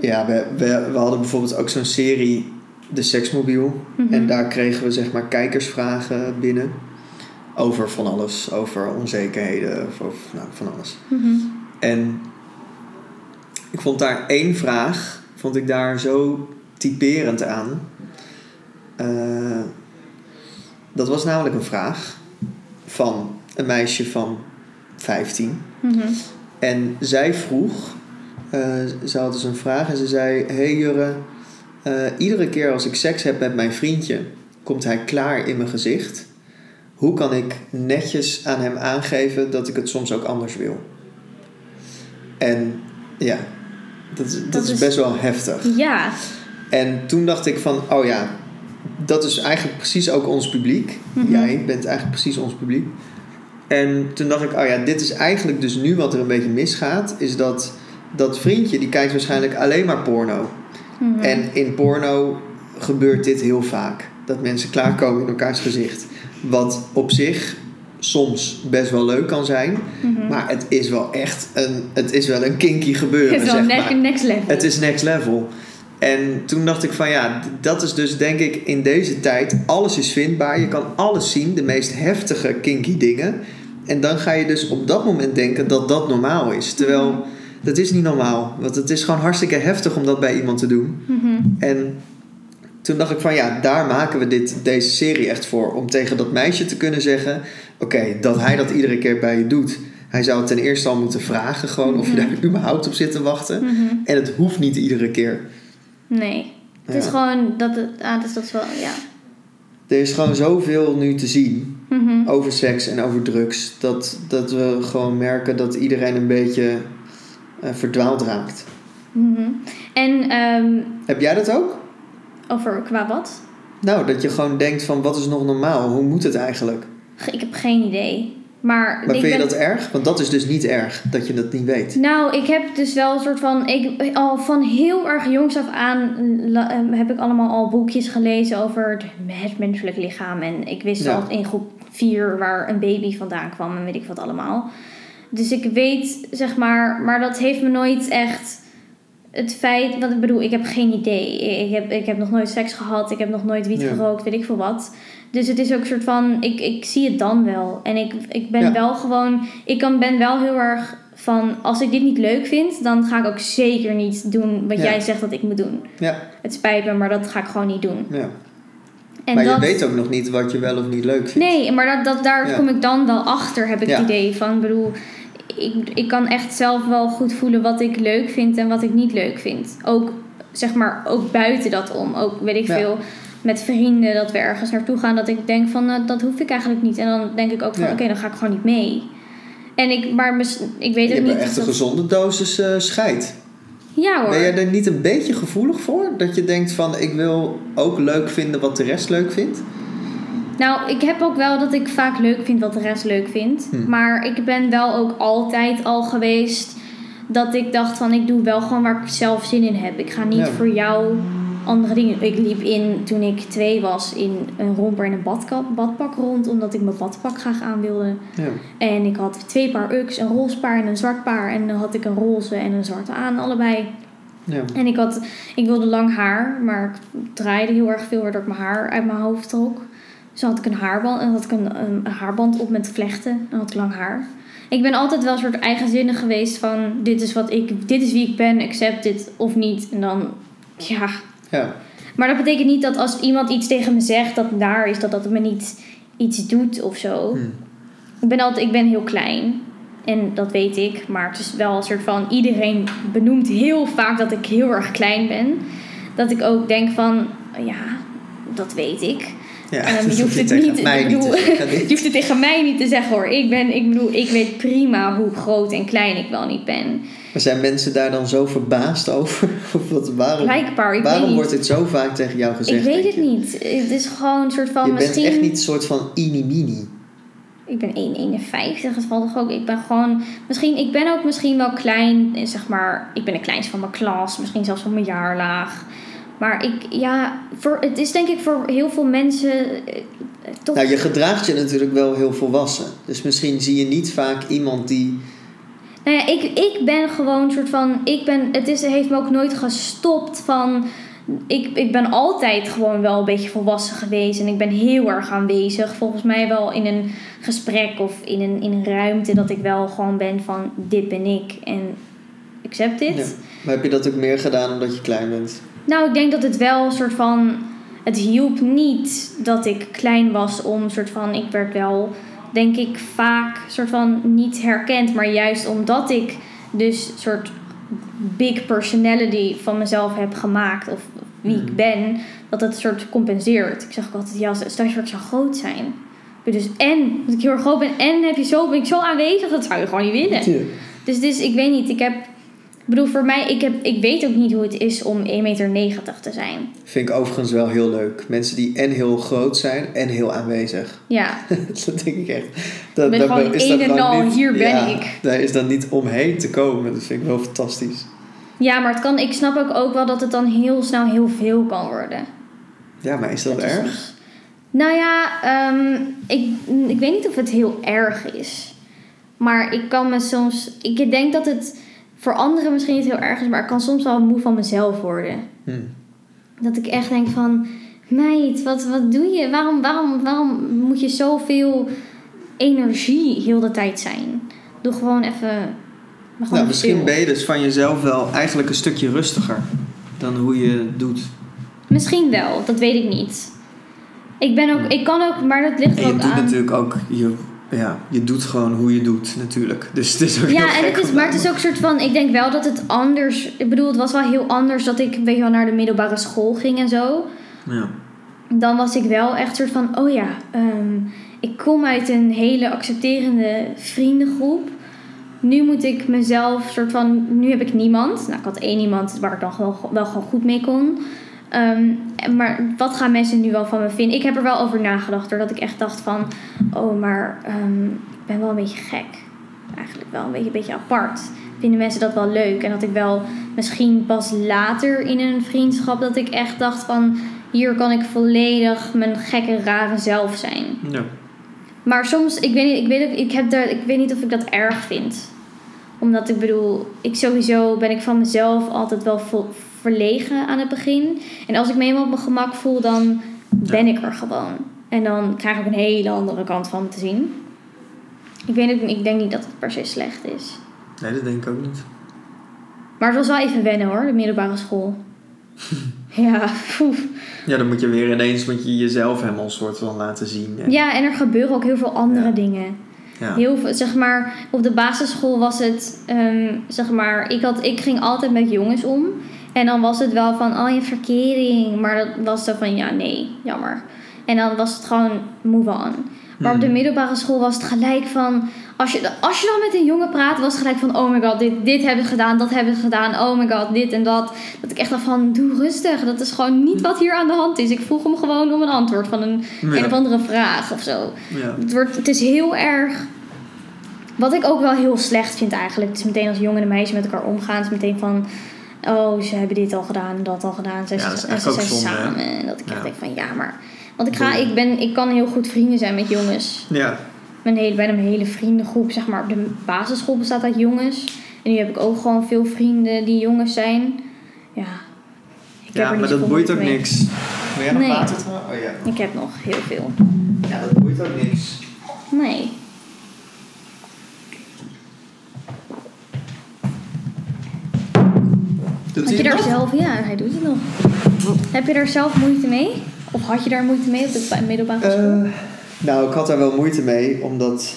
ja, we, we, we hadden bijvoorbeeld ook zo'n serie, De Seksmobiel. Mhm. En daar kregen we zeg maar kijkersvragen binnen. Over van alles. Over onzekerheden. Of over nou, van alles. Mhm. En ik vond daar één vraag, vond ik daar zo typerend aan. Eh, dat was namelijk een vraag van een meisje van 15. Mhm. En zij vroeg, eh, ze had dus een vraag en ze zei: Hey Jurre, eh, iedere keer als ik seks heb met mijn vriendje, komt hij klaar in mijn gezicht. hoe kan ik netjes aan hem aangeven dat ik het soms ook anders wil? En ja, dat, is- dat, Dat is is- best wel heftig. Ja. En toen dacht ik van, oh ja, dat is eigenlijk precies ook ons publiek. Mhm. Jij bent eigenlijk precies ons publiek. En toen dacht ik, oh ja, dit is eigenlijk dus nu wat er een beetje misgaat. Is dat dat vriendje, die kijkt waarschijnlijk alleen maar porno. Mhm. En in porno gebeurt dit heel vaak. Dat mensen klaarkomen in elkaars gezicht. Wat op zich soms best wel leuk kan zijn. Mhm. Maar het is wel echt een, het is wel een kinky gebeuren, Het is wel zeg next, maar. next level. Het is next level. En toen dacht ik van ja, dat is dus denk ik in deze tijd, alles is vindbaar. Je kan alles zien, de meest heftige kinky dingen. En dan ga je dus op dat moment denken dat dat normaal is. Terwijl dat is niet normaal. Want het is gewoon hartstikke heftig om dat bij iemand te doen. Mhm. En toen dacht ik van ja, daar maken we dit, deze serie echt voor. Om tegen dat meisje te kunnen zeggen: Oké, dat hij dat iedere keer bij je doet. Hij zou ten eerste al moeten vragen gewoon of je Mhm. daar überhaupt op zit te wachten. Mhm. En het hoeft niet iedere keer. Nee. Het is gewoon dat het. Ah, dus dat is wel. Ja. Er is gewoon zoveel nu te zien Mhm. over seks en over drugs. Dat, dat we gewoon merken dat iedereen een beetje eh, verdwaald raakt. En ehm, Heb jij dat ook? Over qua wat? Nou, dat je gewoon denkt van wat is nog normaal? Hoe moet het eigenlijk? Ge- Ik heb geen idee. Maar, Maar vind je dat erg? Want dat is dus niet erg, dat je dat niet weet. Nou, ik heb dus wel een soort van. Ik, al van heel erg jongs af aan la- eh, heb ik allemaal al boekjes gelezen over het, het menselijk lichaam. En ik wist Ja. al in groep 4 waar een baby vandaan kwam en weet ik wat allemaal. Dus ik weet, zeg maar, maar dat heeft me nooit echt. Het feit, wat ik bedoel, ik heb geen idee. Ik heb, ik heb nog nooit seks gehad, ik heb nog nooit wiet Ja. gerookt, weet ik veel wat. Dus het is ook een soort van, ik, ik zie het dan wel. En ik, ik ben Ja. wel gewoon, ik kan, ben wel heel erg van, als ik dit niet leuk vind, dan ga ik ook zeker niet doen wat Ja. jij zegt dat ik moet doen. Ja, Het spijt me, maar dat ga ik gewoon niet doen. ja. En maar dat, je weet ook nog niet wat je wel of niet leuk vindt. Nee, maar dat, dat, daar kom ik dan wel achter, heb ik het idee van. Ik bedoel, ik, ik kan echt zelf wel goed voelen wat ik leuk vind en wat ik niet leuk vind. Ook, zeg maar, ook buiten dat om. Ook, weet ik Ja. veel, met vrienden dat we ergens naartoe gaan. Dat ik denk van, nou, dat hoef ik eigenlijk niet. En dan denk ik ook van, Ja. oké, dan ga ik gewoon niet mee. En ik, maar ik weet Je ook hebt niet... echt een gezonde dosis eh, scheid. Ja hoor. Ben jij er niet een beetje gevoelig voor? Dat je denkt van ik wil ook leuk vinden wat de rest leuk vindt? Nou, ik heb ook wel dat ik vaak leuk vind wat de rest leuk vindt. Hm. Maar ik ben wel ook altijd al geweest dat ik dacht van ik doe wel gewoon waar ik zelf zin in heb. Ik ga niet Ja. voor jou andere dingen. Ik liep in toen ik twee was in een romper en een badkap, badpak rond. Omdat ik mijn badpak graag aan wilde. Ja. En ik had twee paar uks, een roze paar en een zwart paar. En dan had ik een roze en een zwarte aan, allebei. ja. En ik, had, ik wilde lang haar, maar ik draaide heel erg veel waardoor ik mijn haar uit mijn hoofd trok. Dus dan had ik een haarband, en had ik een, een, een haarband op met vlechten. En had ik lang haar. Ik ben altijd wel een soort eigenzinnig geweest van dit is wat ik, dit is wie ik ben, accept dit of niet. En dan, ja. ja. Maar dat betekent niet dat als iemand iets tegen me zegt dat naar is, dat dat me niet iets doet of zo. Hm. Ik ben altijd, ik ben heel klein. En dat weet ik. Maar het is wel een soort van, iedereen benoemt heel vaak dat ik heel erg klein ben. Dat ik ook denk van, ja, dat weet ik. Ja. Je hoef hoeft het tegen niet, mij ik niet bedoel, te zeggen. je hoeft het tegen mij niet te zeggen hoor. Ik ben, ik bedoel, ik weet prima hoe groot en klein ik wel niet ben. Maar zijn mensen daar dan zo verbaasd over? Of wat, waarom Blijkbaar, waarom wordt dit zo vaak tegen jou gezegd? Ik weet het je? niet. Het is gewoon een soort van Je bent echt niet een soort van inimini. Ik ben 1,51. Het valt toch ook. Ik ben gewoon. Misschien. Ik ben ook misschien wel klein. eh, Zeg maar. Ik ben de kleinste van mijn klas. Misschien zelfs van mijn jaarlaag. Maar ik. Ja. Voor, het is denk ik voor heel veel mensen. eh, toch. Nou, je gedraagt je natuurlijk wel heel volwassen. Dus misschien zie je niet vaak iemand die... Nou ja, ik, ik ben gewoon een soort van. Ik ben, het is, heeft me ook nooit gestopt van. Ik, ik ben altijd gewoon wel een beetje volwassen geweest. En ik ben heel erg aanwezig. Volgens mij wel in een gesprek of in een, in een ruimte. Dat ik wel gewoon ben van: dit ben ik. En accept dit. Ja. Maar heb je dat ook meer gedaan omdat je klein bent? Nou, ik denk dat het wel een soort van. Het hielp niet dat ik klein was om een soort van. Ik werd wel, denk ik, vaak soort van niet herkend. Maar juist omdat ik dus een soort big personality van mezelf heb gemaakt. Of wie ik Mhm. ben. Dat een soort compenseert. Ik zeg ook altijd, ja, stel je zou groot zijn. Dus en dat ik heel erg groot ben en heb je zo, ben ik zo aanwezig, dat zou je gewoon niet willen. Ja. Dus, dus ik weet niet, ik heb... Ik bedoel, voor mij, ik, heb, ik weet ook niet hoe het is om 1,90 meter te zijn. Vind ik overigens wel heel leuk. Mensen die en heel groot zijn en heel aanwezig. Ja, dat denk ik echt. Dat, ben gewoon is een dat en al, niet- hier ben ja, ik. Daar is dan niet omheen te komen. Dat vind ik wel fantastisch. ja maar het kan, ik snap ook, ook wel dat het dan heel snel heel veel kan worden. Ja, maar is dat erg? soms- Nou ja, ehm, ik, ik weet niet of het heel erg is. Maar ik kan me soms... Ik denk dat het voor anderen misschien niet heel erg is... maar ik kan soms wel moe van mezelf worden. Hm. Dat ik echt denk van... Meid, wat, wat doe je? Waarom, waarom, waarom moet je zoveel energie heel de tijd zijn? Doe gewoon even... gewoon Nou, misschien stil. ben je dus van jezelf wel eigenlijk een stukje rustiger dan hoe je het doet. Misschien wel, dat weet ik niet. Ik ben ook... Ik kan ook... Maar dat ligt En er je ook doet aan. natuurlijk ook, je, ja, je doet gewoon hoe je doet natuurlijk. Dus het is ook Ja, en het is, maar het is ook een soort van, ik denk wel dat het anders, ik bedoel, het was wel heel anders dat ik, weet je wel, naar de middelbare school ging en zo. Ja. Dan was ik wel echt soort van, oh ja, ehm, ik kom uit een hele accepterende vriendengroep. Nu moet ik mezelf soort van, nu heb ik niemand. Nou, ik had één iemand waar ik dan gewoon, wel gewoon goed mee kon. Ehm, maar wat gaan mensen nu wel van me vinden? Ik heb er wel over nagedacht, doordat ik echt dacht van, oh, maar ehm, ik ben wel een beetje gek. Eigenlijk wel een beetje, een beetje apart. Vinden mensen dat wel leuk? En dat ik wel misschien pas later in een vriendschap dat ik echt dacht van, hier kan ik volledig mijn gekke, rare zelf zijn. Ja. Maar soms, ik weet niet, ik weet, ik heb daar, ik weet niet of ik dat erg vind. Omdat ik bedoel, ik sowieso ben ik van mezelf altijd wel vo- verlegen aan het begin. En als ik me helemaal op mijn gemak voel, dan ben ik er gewoon. En dan krijg ik een hele andere kant van me te zien. Ik, weet ik denk niet dat het per se slecht is. Nee, dat denk ik ook niet. Maar het was wel even wennen hoor, de middelbare school. ja, poeh. Ja, dan moet je weer ineens moet je jezelf helemaal een soort van laten zien. En, ja, en er gebeuren ook heel veel andere Ja. dingen. ja. Heel veel, zeg maar, op de basisschool was het, ehm, zeg maar, ik, had, ik ging altijd met jongens om. En dan was het wel van, oh je verkering. Maar dat was zo van, ja nee, jammer. En dan was het gewoon move on. Maar op de Hmm. middelbare school was het gelijk van, als je, als je dan met een jongen praat, was het gelijk van, oh my god, dit, dit hebben ze gedaan, dat hebben ze gedaan, oh my god, dit en dat. Dat ik echt dacht van, doe rustig, dat is gewoon niet wat hier aan de hand is. Ik vroeg hem gewoon om een antwoord van een, Ja. een of andere vraag of zo. Ja. Het, wordt, het is heel erg. Wat ik ook wel heel slecht vind eigenlijk. Het is meteen als jongen en meisje met elkaar omgaan. Het is meteen van. Oh, ze hebben dit al gedaan en dat al gedaan. Ze, Ja, dat is en ze zijn zonde, hè? samen. En dat ik echt denk van ja, maar. Want ik, ga, ik, ben, ik kan heel goed vrienden zijn met jongens. ja. Mijn hele, bijna mijn hele vriendengroep, zeg maar, op de basisschool bestaat uit jongens. En nu heb ik ook gewoon veel vrienden die jongens zijn. Ja. Ik ja maar dat boeit ook mee. niks. Wil jij nog Nee. water? Oh ja. Ik heb nog heel veel. Ja, dat boeit ook niks. Nee. Doet hij je daar nog? zelf, ja, hij doet het nog. Heb je daar zelf moeite mee? Of had je daar moeite mee op de ba- middelbare school? Eh, nou, ik had daar wel moeite mee, omdat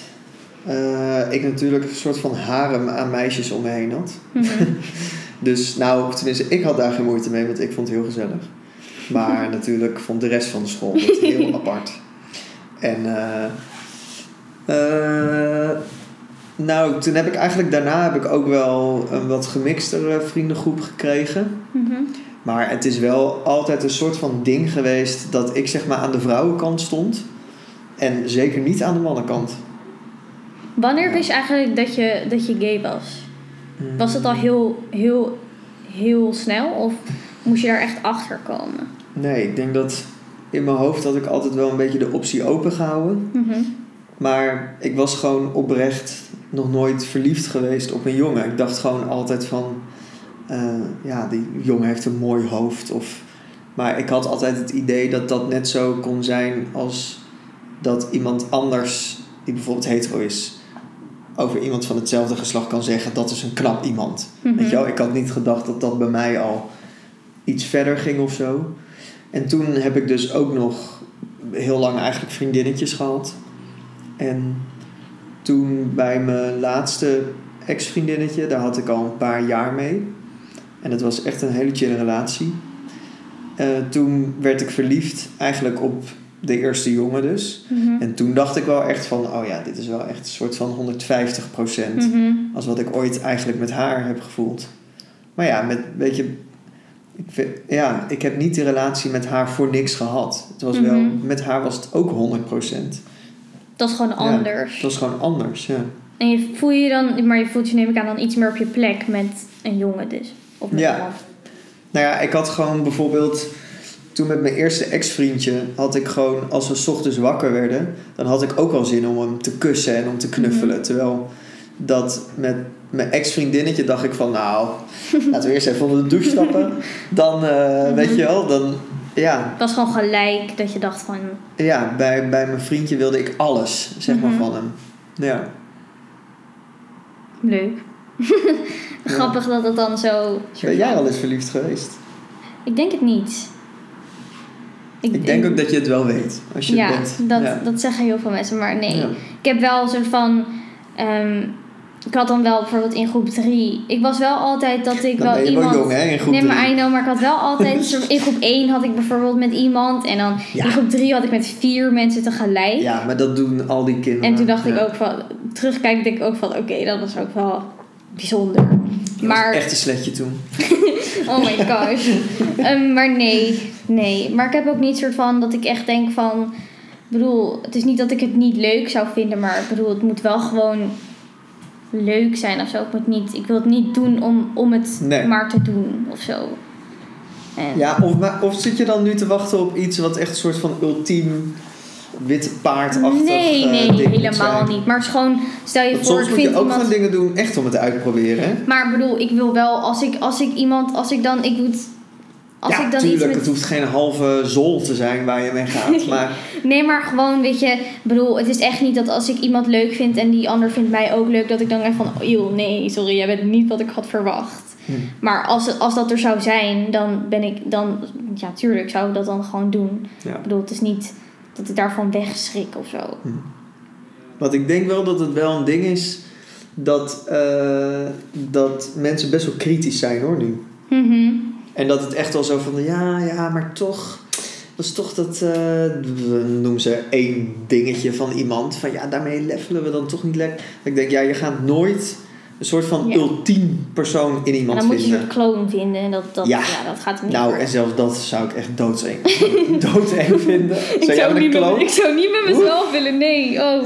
eh, ik natuurlijk een soort van harem aan meisjes om me heen had. Mhm. Dus nou, tenminste, ik had daar geen moeite mee, want ik vond het heel gezellig. Maar natuurlijk vond de rest van de school het heel apart. En eh, nou, toen heb ik eigenlijk daarna heb ik ook wel een wat gemixtere vriendengroep gekregen. Mhm. Maar het is wel altijd een soort van ding geweest dat ik zeg maar aan de vrouwenkant stond. En zeker niet aan de mannenkant. Wanneer wist je eigenlijk dat je, dat je gay was? Was het al heel, heel, heel snel? Of moest je daar echt achter komen? Nee, ik denk dat in mijn hoofd had ik altijd wel een beetje de optie open gehouden. Mhm. Maar ik was gewoon oprecht nog nooit verliefd geweest op een jongen. Ik dacht gewoon altijd van, eh, ja, die jongen heeft een mooi hoofd. Of, maar ik had altijd het idee dat dat net zo kon zijn als dat iemand anders, die bijvoorbeeld hetero is, over iemand van hetzelfde geslacht kan zeggen dat is een knap iemand. Mhm. Weet je wel, ik had niet gedacht dat dat bij mij al iets verder ging of zo. En toen heb ik dus ook nog heel lang eigenlijk vriendinnetjes gehad. En toen bij mijn laatste ex-vriendinnetje, daar had ik al een paar jaar mee. En dat was echt een hele chille relatie. Eh, toen werd ik verliefd eigenlijk op de eerste jongen dus. Mhm. En toen dacht ik wel echt van, oh ja, dit is wel echt een soort van 150 Mhm. Als wat ik ooit eigenlijk met haar heb gevoeld. Maar ja, met, weet je, ik, vind, ja, ik heb niet die relatie met haar voor niks gehad. Het was wel, Mhm. met haar was het ook 100 Dat is gewoon Ja, anders. Het was gewoon anders, ja. En je voel je dan, maar je voelt je neem ik aan dan iets meer op je plek met een jongen dus. Of met Ja. Nou ja, ik had gewoon bijvoorbeeld... Toen met mijn eerste ex-vriendje had ik gewoon... Als we 's ochtends wakker werden... Dan had ik ook wel zin om hem te kussen en om te knuffelen. Terwijl dat met mijn ex-vriendinnetje dacht ik van... Nou, laten we eerst even onder de douche stappen. Dan, eh, weet je wel, dan... Ja, Het was gewoon gelijk dat je dacht van, ja bij, bij mijn vriendje wilde ik alles, zeg maar, Mhm. van hem. Ja. leuk. Grappig dat het dan zo... Ben jij al eens verliefd geweest? Ik denk het niet. Ik denk ook dat je het wel weet. Als je ja, het bent. dat, ja. dat zeggen heel veel mensen, maar nee. Ja. Ik heb wel een soort van. ehm, ik had dan wel bijvoorbeeld in groep 3. Ik was wel altijd dat ik Dan wel iemand. wel jong, hè, in groep nee, maar drie. I know, maar ik had wel altijd. in groep 1 had ik bijvoorbeeld met iemand. En dan Ja. in groep 3 had ik met vier mensen tegelijk. Ja, maar dat doen al die kinderen. En toen dacht ik ook van. Terugkijkend denk ik ook van: oké, dat was ook wel bijzonder. Maar. echt een sletje toen. Oh my gosh. Ehm, maar nee, nee. Maar ik heb ook niet soort van dat ik echt denk van... Ik bedoel, het is niet dat ik het niet leuk zou vinden, maar ik bedoel, het moet wel gewoon leuk zijn of zo. Ik, moet niet, ik wil het niet doen om, om het Nee. maar te doen of zo. En, Ja, of, maar- of zit je dan nu te wachten op iets wat echt een soort van ultiem witte paardachtig nee, eh, nee, helemaal niet. Maar het is gewoon, stel je voor, soms moet je ook iemand... gewoon dingen doen echt om het uit te proberen. hè? Maar ik bedoel, ik wil wel, als ik, als ik iemand, als ik dan, ik moet... Als ja, ik dan tuurlijk. iets met Het hoeft geen halve zol te zijn waar je mee gaat. maar Nee, maar gewoon, weet je, bedoel, het is echt niet dat als ik iemand leuk vind en die ander vindt mij ook leuk, dat ik dan denk van, oh, joh, nee, sorry, jij bent niet wat ik had verwacht. Hm. Maar als, als dat er zou zijn, dan ben ik, dan, ja, tuurlijk zou ik dat dan gewoon doen. ja. Ik bedoel, het is niet dat ik daarvan wegschrik of zo. Want ik denk wel dat het wel een ding is dat, eh, dat mensen best wel kritisch zijn hoor nu. Mhm. En dat het echt wel zo van, ja, ja, maar toch... Dat is toch dat, eh, we noemen ze één dingetje van iemand. Van ja, daarmee levelen we dan toch niet lekker. Ik denk, ja, je gaat nooit een soort van Ja. ultiem persoon in iemand dan moet je een vinden. kloon vinden en dat, dat, ja. Ja. dat gaat niet Nou, worden. en zelfs dat zou ik echt doodeng, doodeng vinden. ik, zou met niet met, ik zou niet met mezelf willen, nee. Oh,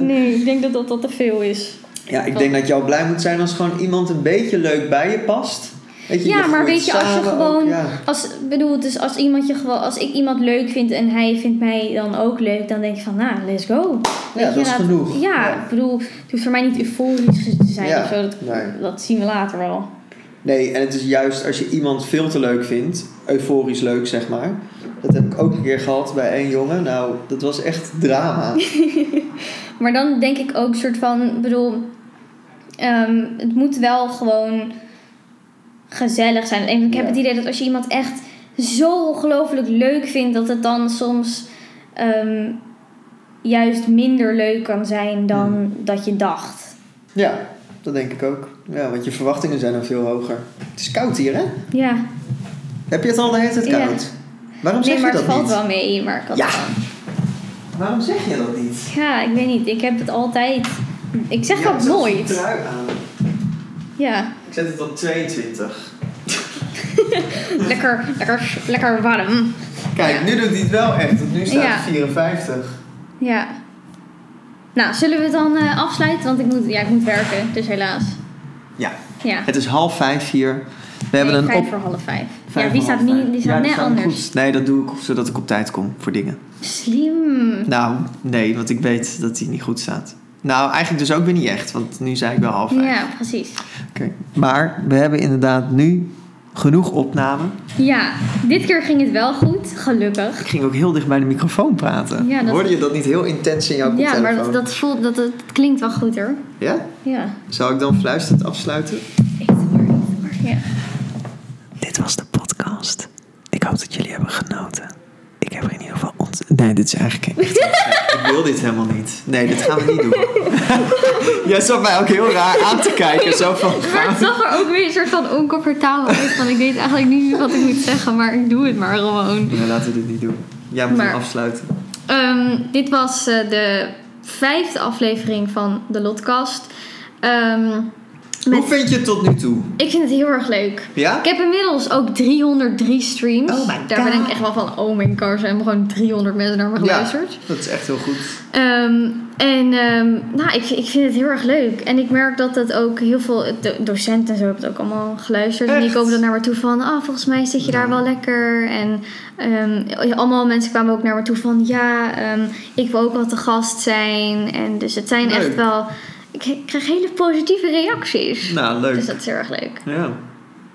nee, ik denk dat dat, dat te veel is. Ja, ik denk dat al blij moet zijn als gewoon iemand een beetje leuk bij je past. Weet je, Ja, maar weet je, als je gewoon- ook, ja. Als, bedoel, dus als, iemand je gewoon, als ik iemand leuk vind en hij vindt mij dan ook leuk, dan denk ik van, nou, let's go. Ja, dat is genoeg. Ja, Ja. ik bedoel, het hoeft voor mij niet euforisch te zijn Ja, of zo. Dat, nee. dat zien we later wel. Nee, en het is juist als je iemand veel te leuk vindt, euforisch leuk zeg maar. Dat heb ik ook een keer gehad bij één jongen. Nou, dat was echt drama. Maar dan denk ik ook soort van, bedoel, ehm, het moet wel gewoon gezellig zijn. En ik heb Ja. het idee dat als je iemand echt zo ongelooflijk leuk vindt, dat het dan soms ehm, juist minder leuk kan zijn dan Hmm. dat je dacht. Ja, dat denk ik ook. Ja, want je verwachtingen zijn dan veel hoger. Het is koud hier, hè? Ja, Heb je het al de hele tijd Ja. koud? Waarom nee, zeg maar je het dat valt niet? wel mee. Maar ik had Ja. Waarom zeg je dat niet? ja, ik weet niet. Ik heb het altijd. Ik zeg Je dat nooit. trui aan. Ja, zet het op 22. lekker, lekker, lekker warm. Kijk, nu doet hij het wel echt. Want nu staat Ja. het 54. Ja. Nou, zullen we het dan eh, afsluiten? Want ik moet, ja, ik moet werken, dus helaas. Ja. Ja. Het is half vijf hier. We hebben Nee, een vijf op... voor half vijf. vijf ja, die voor staat, niet, die staat Ja, net staat anders. goed. Nee, dat doe ik zodat ik op tijd kom voor dingen. Slim. Nou, nee, want ik weet dat die niet goed staat. Nou, eigenlijk dus ook weer niet echt, want nu zei ik wel half vijf. Ja, precies. Oké. Maar we hebben inderdaad nu genoeg opname. Ja, dit keer ging het wel goed, gelukkig. Ik ging ook heel dicht bij de microfoon praten. Ja, dat- Hoorde je dat niet heel intens in jouw Ja, koptelefoon? maar dat, dat, voelt, dat, dat klinkt wel goed hoor. Ja? Ja. Zal ik dan fluisterend afsluiten? Echt maar, echt maar. Ja. Dit was de podcast. Ik hoop dat jullie hebben genoten. Ik heb er in ieder geval Nee, dit is eigenlijk echt... ik wil dit helemaal niet. Nee, dit gaan we niet doen. Jij zat mij ook heel raar aan te kijken. Zo van... Maar het zag er ook weer een soort van oncomfortabel uit. Van ik weet eigenlijk niet wat ik moet zeggen, maar ik doe het maar gewoon. Nee, laten we dit niet doen. Jij moet Maar- hem afsluiten. Ehm, dit was eh, de vijfde aflevering van de Lotcast. Ehm, met- Hoe vind je het tot nu toe? ik vind het heel erg leuk. Ja? Ik heb inmiddels ook 303 streams. Oh my Daar ben God. ik echt wel van, oh my god, er hebben gewoon 300 mensen naar me geluisterd. Dat is echt heel goed. Ehm, en ehm, nou, ik, ik vind het heel erg leuk. En ik merk dat het ook heel veel do- docenten en zo hebben het ook allemaal geluisterd. En die komen dan naar me toe van, ah, volgens mij zit je daar wel lekker. En ehm, allemaal mensen kwamen ook naar me toe van, ja, ik wil ook wel te gast zijn. En dus het zijn Leuk. echt wel, ik, krijg hele positieve reacties. Nou, leuk. Dus dat is heel erg leuk. Ja.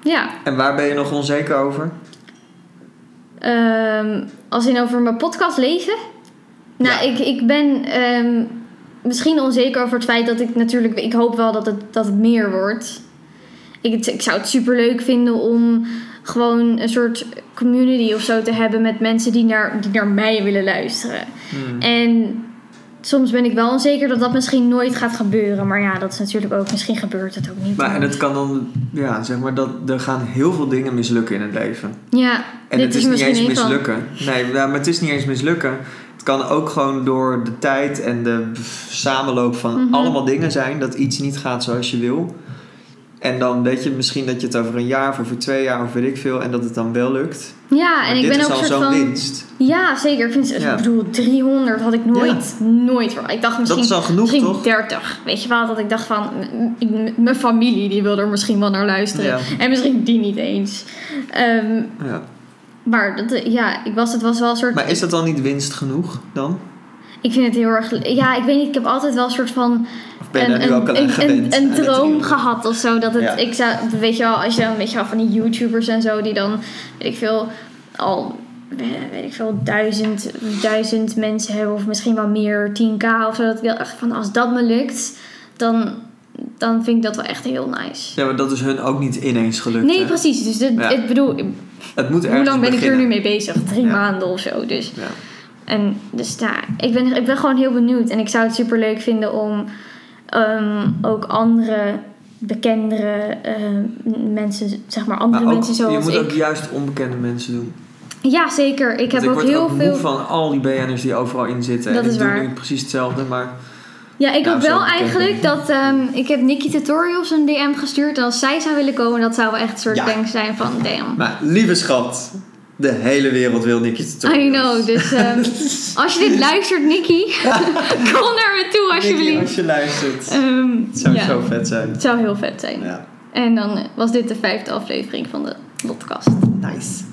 Ja. En waar ben je nog onzeker over? Ehm, als in over mijn podcast leven? Nou, Ja. ik, ik ben ehm, misschien onzeker over het feit dat ik natuurlijk... Ik hoop wel dat het, dat het meer wordt. Ik, ik zou het super leuk vinden om gewoon een soort community of zo te hebben... met mensen die naar, die naar mij willen luisteren. Hmm. En soms ben ik wel onzeker dat dat misschien nooit gaat gebeuren. Maar ja, dat is natuurlijk ook... Misschien gebeurt het ook niet. Maar en het kan dan, ja, zeg maar, dat er gaan heel veel dingen mislukken in het leven. Ja, En dit het is, is, niet eens van. mislukken. Nee, maar het is niet eens mislukken. Het kan ook gewoon door de tijd en de samenloop van Mhm. allemaal dingen zijn dat iets niet gaat zoals je wil. En dan weet je misschien dat je het over een jaar of over twee jaar of weet ik veel en dat het dan wel lukt. Ja, en ik ben is ook al soort zo'n van... winst. Ja, zeker. Ik, vind, Ja. ik bedoel, 300 had ik nooit, nooit verwacht. Ik dacht Dat misschien, is al genoeg, misschien toch? 30. Weet je wel, dat ik dacht van... Mijn familie, die wil er misschien wel naar luisteren. Ja. En misschien die niet eens. Ehm, Ja. maar dat, ja, ik was, het was wel een soort... Maar is dat dan niet winst genoeg dan? Ik vind het heel erg... Ja, ik weet niet, ik heb altijd wel een soort van... Ben je daar nu ook al aan een, gewend? een, een droom gehad of zo. Dat het, Ja. ik zou, weet je wel, als je dan, weet je wel, van die YouTubers en zo, die dan, weet ik veel, al, weet ik veel, duizend, duizend mensen hebben, of misschien wel meer, 10k of zo. Dat ik dacht van, als dat me lukt, dan, dan vind ik dat wel echt heel nice. Ja, maar dat is hun ook niet ineens gelukt. Nee, hè? precies. Dus dit, Ja. ik bedoel, Het moet hoe lang ben ik hier beginnen. nu mee bezig? Drie Ja. maanden of zo. Dus Ja. en dus ja, ik ben, ik ben gewoon heel benieuwd. En ik zou het super leuk vinden om ehm, ook andere bekendere ehm, mensen, zeg maar andere Maar ook, mensen zoals je moet ik. ook juist onbekende mensen doen. Ja, zeker. Ik heb ik ook word heel ook moe veel. van al die BN'ers die overal in zitten. Dat en is ik doe waar. nu precies hetzelfde, maar... Ja, ik Nou, hoop wel eigenlijk dat ehm, ik heb Nikki Tutorials een DM gestuurd. En als zij zou willen komen, dat zou wel echt een soort Ja. denk zijn van damn. Maar lieve schat, de hele wereld wil Nicky I tutorials. know, dus ehm, als je dit luistert, Nikki, kom naar me toe Nicky, alsjeblieft. als je luistert. Ehm, Het zou ja, zo vet zijn. het zou heel vet zijn. Ja. En dan was dit de vijfde aflevering van de podcast. Nice.